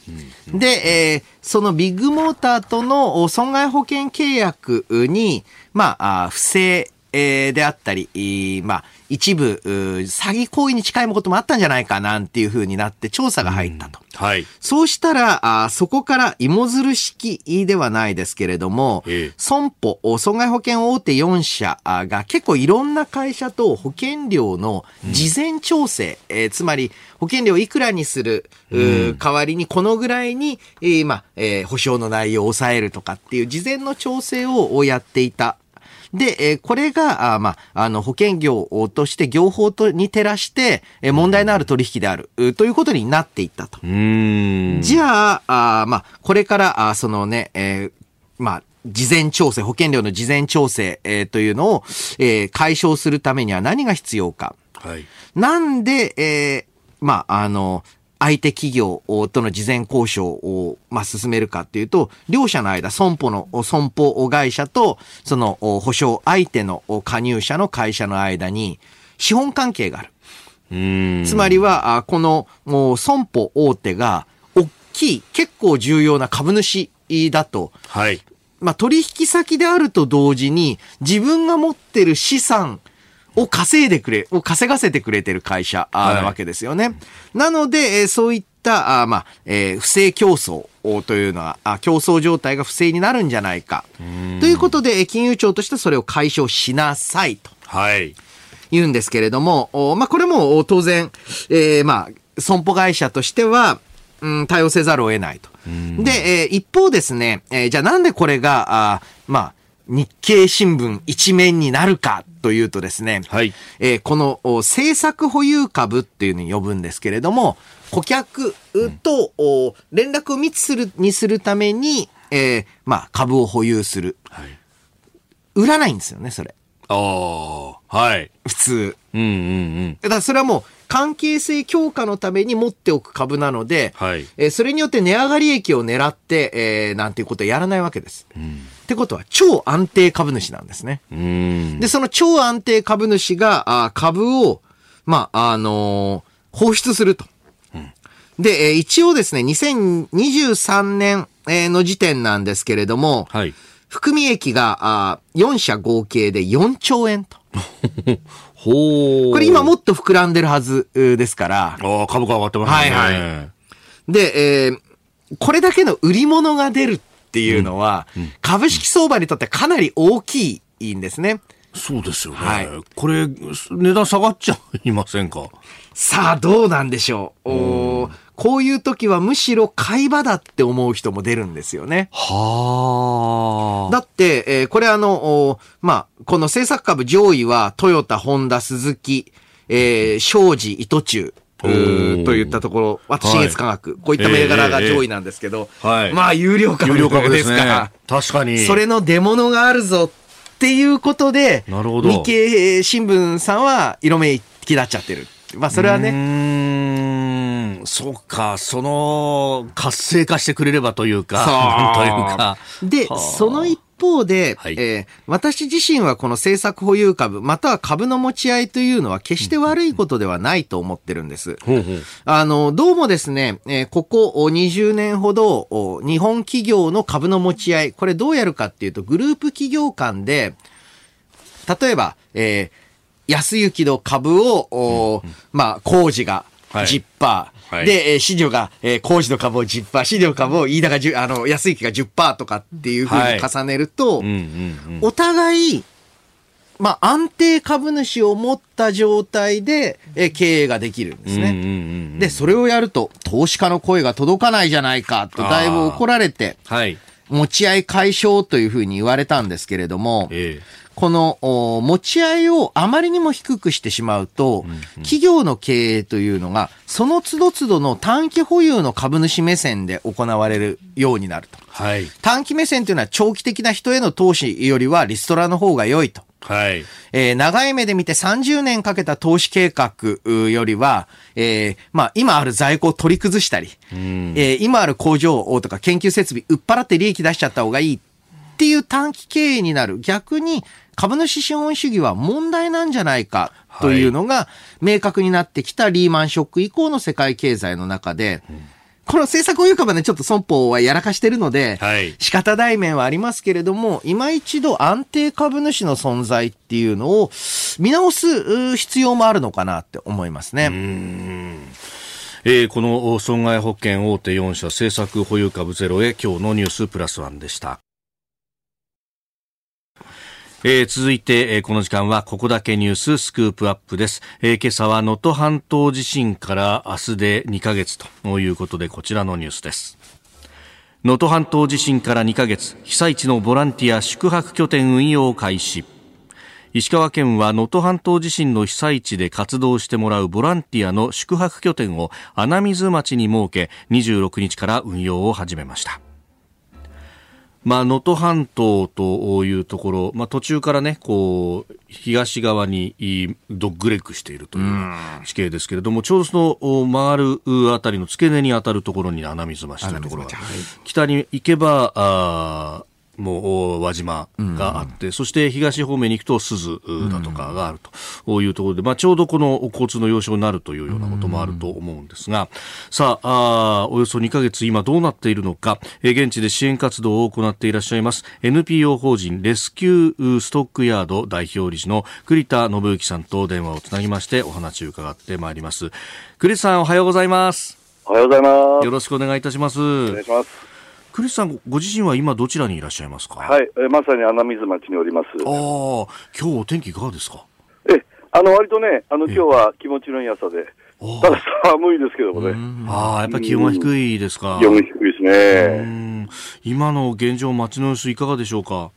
で、えー、そのビッグモーターとの損害保険契約に、まあ、不正、えー、であったり、まあ、一部、詐欺行為に近いこともあったんじゃないかなんていうふうになって調査が入ったと。はい。そうしたら、あそこから芋づる式ではないですけれども、ええ、損保、損害保険大手4社が結構いろんな会社と保険料の事前調整、うん、えー、つまり保険料いくらにする、うん、代わりにこのぐらいに、えー、まあ、えー、保証の内容を抑えるとかっていう事前の調整をやっていたで、えこれが、あまあ、あの、保険業として業法とに照らして、え問題のある取引である、ということになっていったと。じゃあ、あまあ、これから、あそのね、えー、まあ、事前調整、保険料の事前調整、えー、というのを、えー、解消するためには何が必要か。はい。なんで、えー、まあ、あの、相手企業との事前交渉を、まあ、進めるかっていうと、両者の間、損保の、損保会社と、その保証相手の加入者の会社の間に、資本関係がある。つまりは、この、もう損保大手が、大きい、結構重要な株主だと、はい。まあ、取引先であると同時に、自分が持ってる資産、を稼いでくれ、を稼がせてくれてる会社なわけですよね。はい、なので、えそういった、あまあ、えー、不正競争というのはあ、競争状態が不正になるんじゃないか。ということで、金融庁としてそれを解消しなさいと。はい。言うんですけれども、まあ、これも当然、えー、まあ、損保会社としては、うん、対応せざるを得ないと。で、えー、一方ですね、えー、じゃあなんでこれが、あまあ、日経新聞一面になるかというとですね、はい、えー、この政策保有株っていうのに呼ぶんですけれども、顧客と、連絡を密するにするために、えー、まあ、株を保有する。はい、売らないんですよね、それ。ああ、はい。普通。うんうんうん。だからそれはもう、関係性強化のために持っておく株なので、はい、えー、それによって値上がり益を狙って、えー、なんていうことはやらないわけです。うん、ってことは、超安定株主なんですね。で、その超安定株主が、あ株を、まあ、あのー、放出すると。うん、で、えー、一応ですね、2023年の時点なんですけれども、はい、含み益があ4社合計で4兆円と。ほこれ今もっと膨らんでるはずですから。ああ、株価上がってますね。はいはい。で、えー、これだけの売り物が出るっていうのは、株式相場にとってかなり大きいんですね。そうですよね。はい、これ、値段下がっちゃいませんか？さあ、どうなんでしょう。おこういう時はむしろ買い場だって思う人も出るんですよね。はあ。だって、えー、これあの、まあ、この政策株上位はトヨタ、ホンダ、スズキ、えー、庄司、糸中。といったところ、私新月科学、はい、こういった銘柄が上位なんですけど、えーえー、まあ、有料株ですから。ね、確かに。それの出物があるぞっっていうことで、なるほど日経新聞さんは色めき立っちゃってる。まあ、それはね。うん、そうか、その、活性化してくれればというか、というか。で、その一方で、はい。えー私自身はこの政策保有株、または株の持ち合いというのは決して悪いことではないと思ってるんです。ほうほう。あの、どうもですね、えーここお20年ほど、お日本企業の株の持ち合い、これどうやるかっていうと、グループ企業間で、例えば、えー安行の株を、おまあ、工事がはい。10%、はいで、えー、市場が、えー、工事の株を10%、市場の株を飯田が10、あの、安行が10%とかっていうふうに重ねると、うんうんうん。お互い、まあ、安定株主を持った状態で、えー経営ができるんですね。うんうんうんで、それをやると、投資家の声が届かないじゃないか、とだいぶ怒られて、はい。持ち合い解消というふうに言われたんですけれども、えこのお持ち合いをあまりにも低くしてしまうと、企業の経営というのが、その都度都度の短期保有の株主目線で行われるようになると。えはい。短期目線というのは長期的な人への投資よりはリストラの方が良いと。はい。えー長い目で見て30年かけた投資計画うよりは、えーまあ、今ある在庫を取り崩したり、えー今ある工場とか研究設備、売っ払って利益出しちゃった方がいいっていう短期経営になる。逆に、株主資本主義は問題なんじゃないかというのが明確になってきたリーマンショック以降の世界経済の中で、この政策保有株はね、ちょっと損保はやらかしてるので、はい仕方ない面はありますけれども、今一度安定株主の存在っていうのを見直すう必要もあるのかなって思いますね。えーこの損害保険大手4社政策保有株ゼロへ今日のニュースプラスワンでした。えー続いて、えーこの時間はここだけニューススクープアップです。えー今朝は能登半島地震から明日で2ヶ月ということでこちらのニュースです。能登半島地震から2ヶ月、被災地のボランティア宿泊拠点運用開始。石川県は能登半島地震の被災地で活動してもらうボランティアの宿泊拠点を穴水町に設け26日から運用を始めました。まあ、能登半島というところ、まあ、途中からね、こう、東側にドッグレッグしているという地形ですけれども、ちょうどそのお回るあたりの付け根に当たるところに穴水町というところが、北に行けば、あーも輪島があって、そして東方面に行くと鈴だとかがあるというところで、まあ、ちょうどこの交通の要衝になるというようなこともあると思うんですが、さああーおよそ2ヶ月今どうなっているのか、えー現地で支援活動を行っていらっしゃいます NPO 法人レスキューストックヤード代表理事の栗田信之さんと電話をつなぎましてお話を伺ってまいります。栗田さんおはようございます。おはようございます。よろしくお願いいたします。お願いします。栗田さんご自身は今どちらにいらっしゃいますか？はい、えまさに穴水町におります。ああ、今日お天気いかがですか？え、あの、割とね、あの、今日は気持ちのいい朝で、おただ寒いですけどもね、ああ、やっぱり気温が低いですか。気温が低いですうね。ん今の現状、街の様子いかがでしょうか？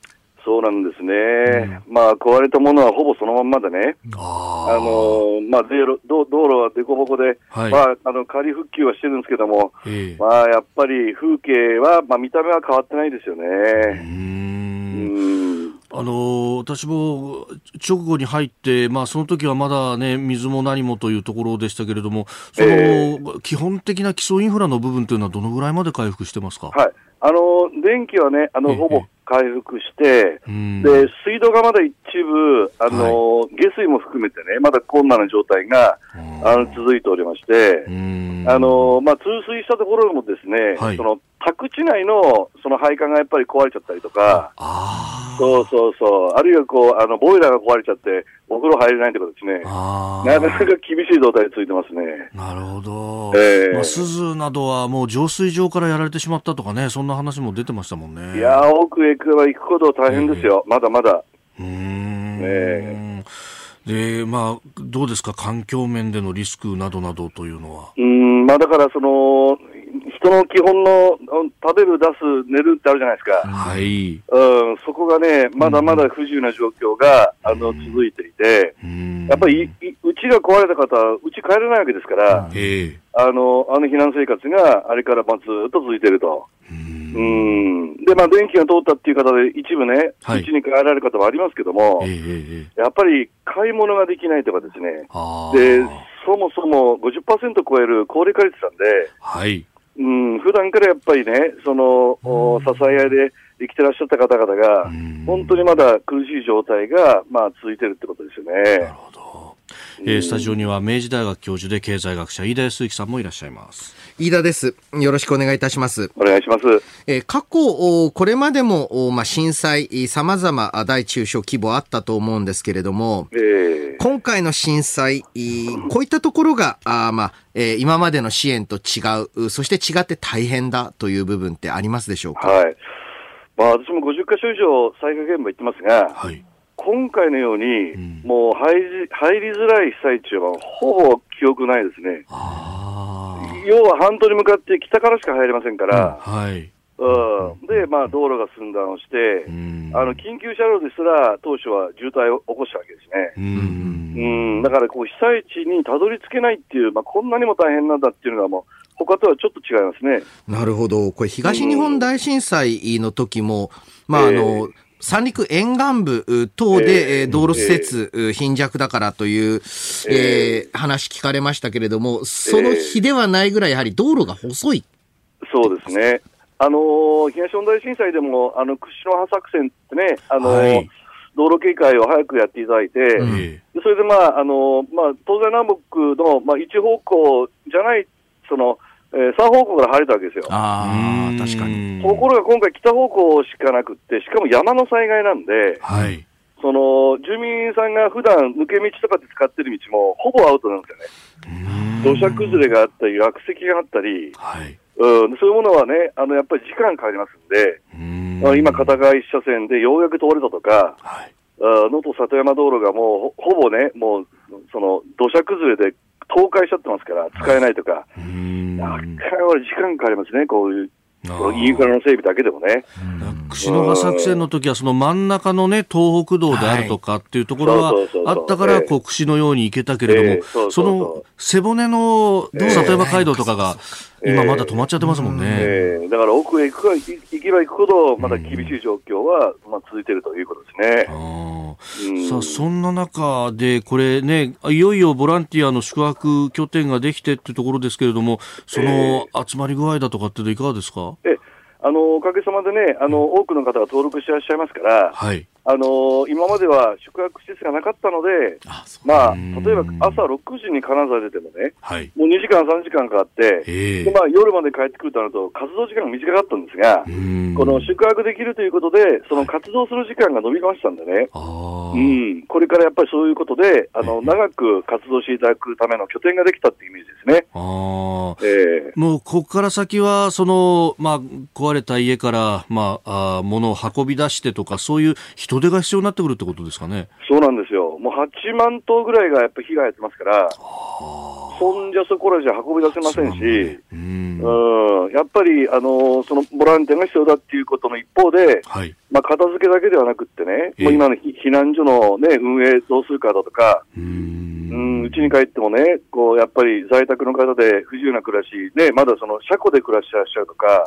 そうなんですね。まあ、壊れたものはほぼそのまんまでね、ああの、まあ、道路、道道路は凸凹で、はいまあ、あの、仮復旧はしてるんですけども、ええまあ、やっぱり風景は、まあ、見た目は変わってないですようね。んうん。あの私も直後に入って、まあ、その時はまだ、ね、水も何もというところでしたけれども、その、え基本的な基礎インフラの部分というのは、どのぐらいまで回復してますか？はい。あの、電気はね、あの、ええほぼ回復して、うん。で、水道がまだ一部、あの、下水も含めてね、まだ困難な状態が、あの、続いておりましてう、ん。あの、まあ、通水したところもですね、はい。その、宅地内の、その配管がやっぱり壊れちゃったりとか、あそうそうそう、あるいはこう、あの、ボイラーが壊れちゃって、お風呂入れないってことですね。あなかなか厳しい状態続いてますね。なるほど、ええまあ、鈴などはもう浄水場からやられてしまったとかね、そんな話も出てましたもんね。いやー、奥へ行くは行くほど大変ですよ。まだまだ。うーんえで、まあ、どうですか、環境面でのリスクなどなどというのは。うん、まあだからその、一その基本の食べる、出す、寝るってあるじゃないですか。はい。うん、そこがね、まだまだ不自由な状況が、あの、続いていて、やっぱり、うちが壊れた方は、うち帰れないわけですから、あの、あの避難生活があれからまあずっと続いていると。うん。で、まあ、電気が通ったっていう方で、一部ね、うち、に帰られる方もありますけども、やっぱり買い物ができないとかですね。で、そもそも50%超える高齢化率なんで、はい。うん、普段からやっぱりね、その、支え合いで生きてらっしゃった方々が、本当にまだ苦しい状態が、まあ、続いてるってことですよね。なるほど。えー、スタジオには明治大学教授で経済学者飯田康之さんもいらっしゃいます。飯田です。よろしくお願いいたします。お願いします、えー、過去これまでもまあ震災さまざま大中小規模あったと思うんですけれども、えー、今回の震災こういったところがあまあ、えー、今までの支援と違うそして違って大変だという部分ってありますでしょうか？はい。まあ、私も50か所以上災害現場行ってますが、はい。今回のように、うん、もう入り入りづらい被災地はほぼ記憶ないですね。要は半島に向かって北からしか入れませんから、うん、はいうん、で、まあ、道路が寸断をして、うん、あの緊急車両ですら当初は渋滞を起こしたわけですね。うん、だからこう被災地にたどり着けないっていう、まあ、こんなにも大変なんだっていうのはもう、他とはちょっと違いますね。なるほど。これ東日本大震災の時も、まあ、あの、えー三陸沿岸部等で、えー、道路施設、えー、貧弱だからという、えー、話聞かれましたけれども、その日ではないぐらい、やはり道路が細い、そうですね。あのー、東日本大震災でも、あの、屈指の破作戦ってね、あのーはい、道路警戒を早くやっていただいて、うん、それでまあ、あのー、まあ、東西南北の、まあ、一方向じゃない、その、えー、3方向から入れたわけですよ。ああ、確かに。ところが今回北方向しかなくって、しかも山の災害なんで、はい。その、住民さんが普段抜け道とかで使ってる道もほぼアウトなんですよね。土砂崩れがあったり、落石があったり、はい。うん、そういうものはね、あの、やっぱり時間かかりますんで、ん今、片側一車線でようやく通れたとか、はい。能登里山道路がもうほぼね、もう、その土砂崩れで倒壊しちゃってますから、使えないとか、なかなか時間かかりますね、こういう。インフラの整備だけでもね。串の葉作戦の時はその真ん中のね、東北道であるとかっていうところはあったから、こう、串のように行けたけれども、その背骨の里山街道とかが、今まだ止まっちゃってますもんね。えー、だから奥へ行くか、行けば行くほど、まだ厳しい状況は、まあ、続いているということですね。さあ、そんな中で、これね、いよいよボランティアの宿泊拠点ができてってところですけれども、その集まり具合だとかっていかがですか、えあのおかげさまでね、あの多くの方が登録していらっしゃいますから、はい、あのー、今までは宿泊施設がなかったので、あまあ、例えば朝6時に金沢出てもね、はい、もう2時間、3時間かかって、でまあ、夜まで帰ってくるとなると、活動時間が短かったんですが、この宿泊できるということで、その活動する時間が伸びましたんでね、うん、これからやっぱりそういうことで、あの長く活動していただくための拠点ができたっていうイメージですね。あえー、もうここから先はその、まあ、壊れた家から、まあ、あ物を運び出してとか、そういう人人手が必要になってくるってことですかね。そうなんですよ。もう8万頭ぐらいがやっぱ被害やってますから、そんじゃそこらじゃ運び出せませんし、うん、うん。やっぱり、あのそのボランティアが必要だっていうことの一方で、はい、まあ、片付けだけではなくってね、えー、もう今の避難所の、ね、運営どうするかだとか、うん。うちに帰ってもね、こうやっぱり在宅の方で不自由な暮らし、ね、まだその車庫で暮らしてらっしゃるとか、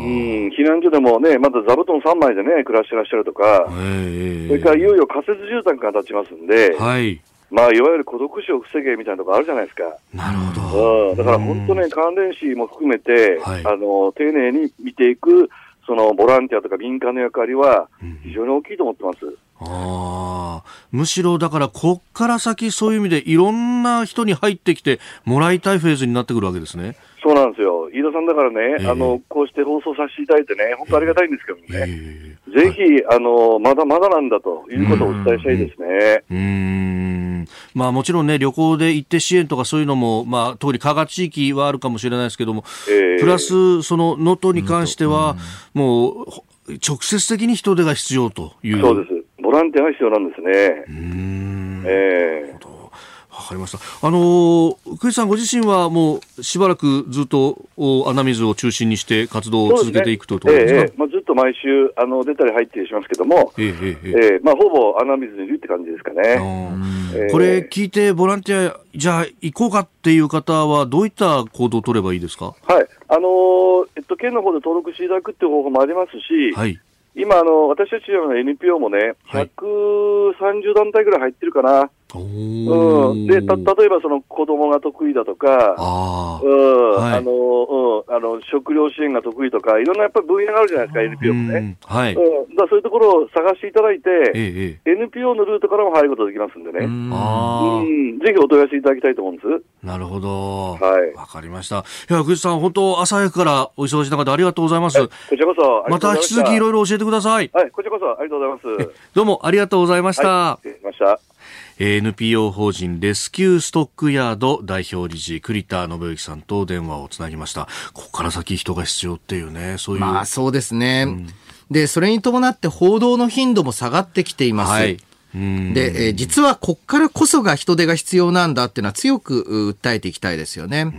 うん、避難所でもね、まだ座布団3枚でね、暮らしてらっしゃるとか、それからいよいよ仮設住宅が建ちますんで、はい。まあ、いわゆる孤独死を防げみたいなところあるじゃないですか。なるほど。うん、だから本当ね、関連死も含めて、はい、あの、丁寧に見ていく、そのボランティアとか民間の役割は非常に大きいと思ってます。うん、あむしろだから、こっから先、そういう意味でいろんな人に入ってきてもらいたいフェーズになってくるわけですね。ですよ。飯田さんだからね、えー、あの、こうして放送させていただいてね、本当ありがたいんですけどね。えー、ぜひ、あの、まだまだなんだということをお伝えしたいですね。うん。まあもちろんね、旅行で行って支援とかそういうのも、まあ、通り加賀地域はあるかもしれないですけども、えー、プラス、そその能登に関しては、もう、直接的に人手が必要という。そうです。ボランティアが必要なんですね。うん。ええーわかりました。あのクリスさんご自身はもうしばらくずっと穴水を中心にして活動を続けていくというところですか？すねええまあずっと毎週あの出たり入ったりしますけども、ええええまあほぼ穴水にいるって感じですかね。これ聞いてボランティアじゃあ行こうかっていう方はどういった行動を取ればいいですか？はい。あのー、えっと県の方で登録していただくっていう方法もありますし、はい。今、あの、私たちの NPO もね、130団体ぐらい入ってるかな。うん、でた例えばその子供が得意だとか、あ,、うんはい、あのうん、あの食料支援が得意とか、いろんなやっぱり分野があるじゃないですか、NPO もね。はいうん、だそういうところを探していただいて、ええ、NPO のルートからも入ることができますんでね、うんうんぜひお問い合わせいただきたいと思うんです。なるほど。はい。わかりました。いや、ぐさん、本当、朝早くからお忙しい中でありがとうございます。こちらこそ。また引き続きいろいろ教えてください。はい、こちらこそありがとうございます。どうもありがとうございました。はい、ました。NPO 法人レスキューストックヤード代表理事栗田信之さんと電話をつなぎました。ここから先人が必要っていうねそういう。まあそうですね、うん、でそれに伴って報道の頻度も下がってきています、はい。で、えー、実はこっからこそが人手が必要なんだっていうのは強く訴えていきたいですよね。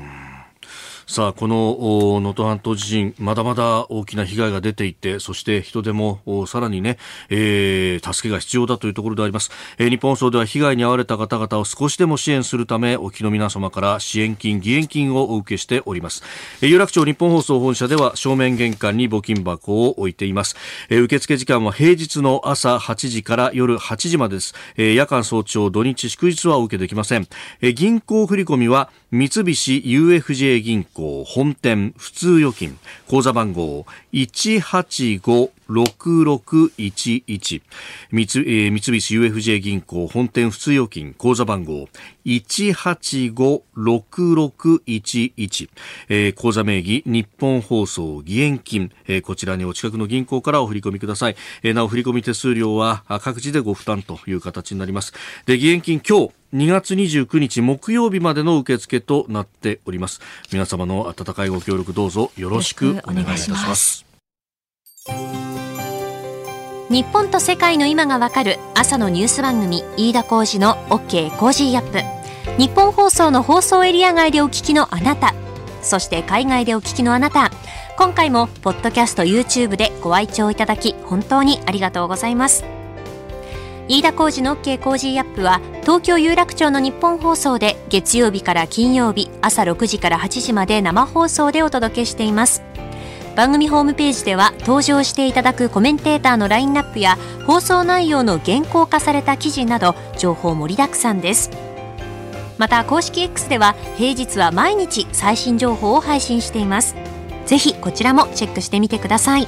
さあ、この能登半島地震、まだまだ大きな被害が出ていて、そして人手もさらにね、えー、助けが必要だというところであります。えー、日本放送では被害に遭われた方々を少しでも支援するため、沖の皆様から支援金、義援金をお受けしております。えー、有楽町日本放送本社では正面玄関に募金箱を置いています。えー、受付時間は平日の朝8時から夜8時までです。えー、夜間早朝、土日祝日はお受けできません。えー、銀行振込は三菱 UFJ 銀行本店普通預金口座番号1856611三三菱 UFJ 銀行本店普通預金口座番号1856611、えー、口座名義日本放送義援金、えー、こちらにお近くの銀行からお振り込みください、えー、なお振り込み手数料は各自でご負担という形になります。で義援金今日2月29日木曜日までの受付となっております。皆様の温かいご協力どうぞよろしくお願いいたします。日本と世界の今がわかる朝のニュース番組飯田浩二の OK コージーアップ。日本放送の放送エリア外でお聞きのあなたそして海外でお聞きのあなた。今回もポッドキャスト YouTube でご愛聴いただき本当にありがとうございます飯田浩二の OK コージーアップは東京有楽町の日本放送で月曜日から金曜日朝6時から8時まで生放送でお届けしています。番組ホームページでは登場していただくコメンテーターのラインナップや放送内容の原稿化された記事など情報盛りだくさんです。また公式 X では平日は毎日最新情報を配信しています。ぜひこちらもチェックしてみてください。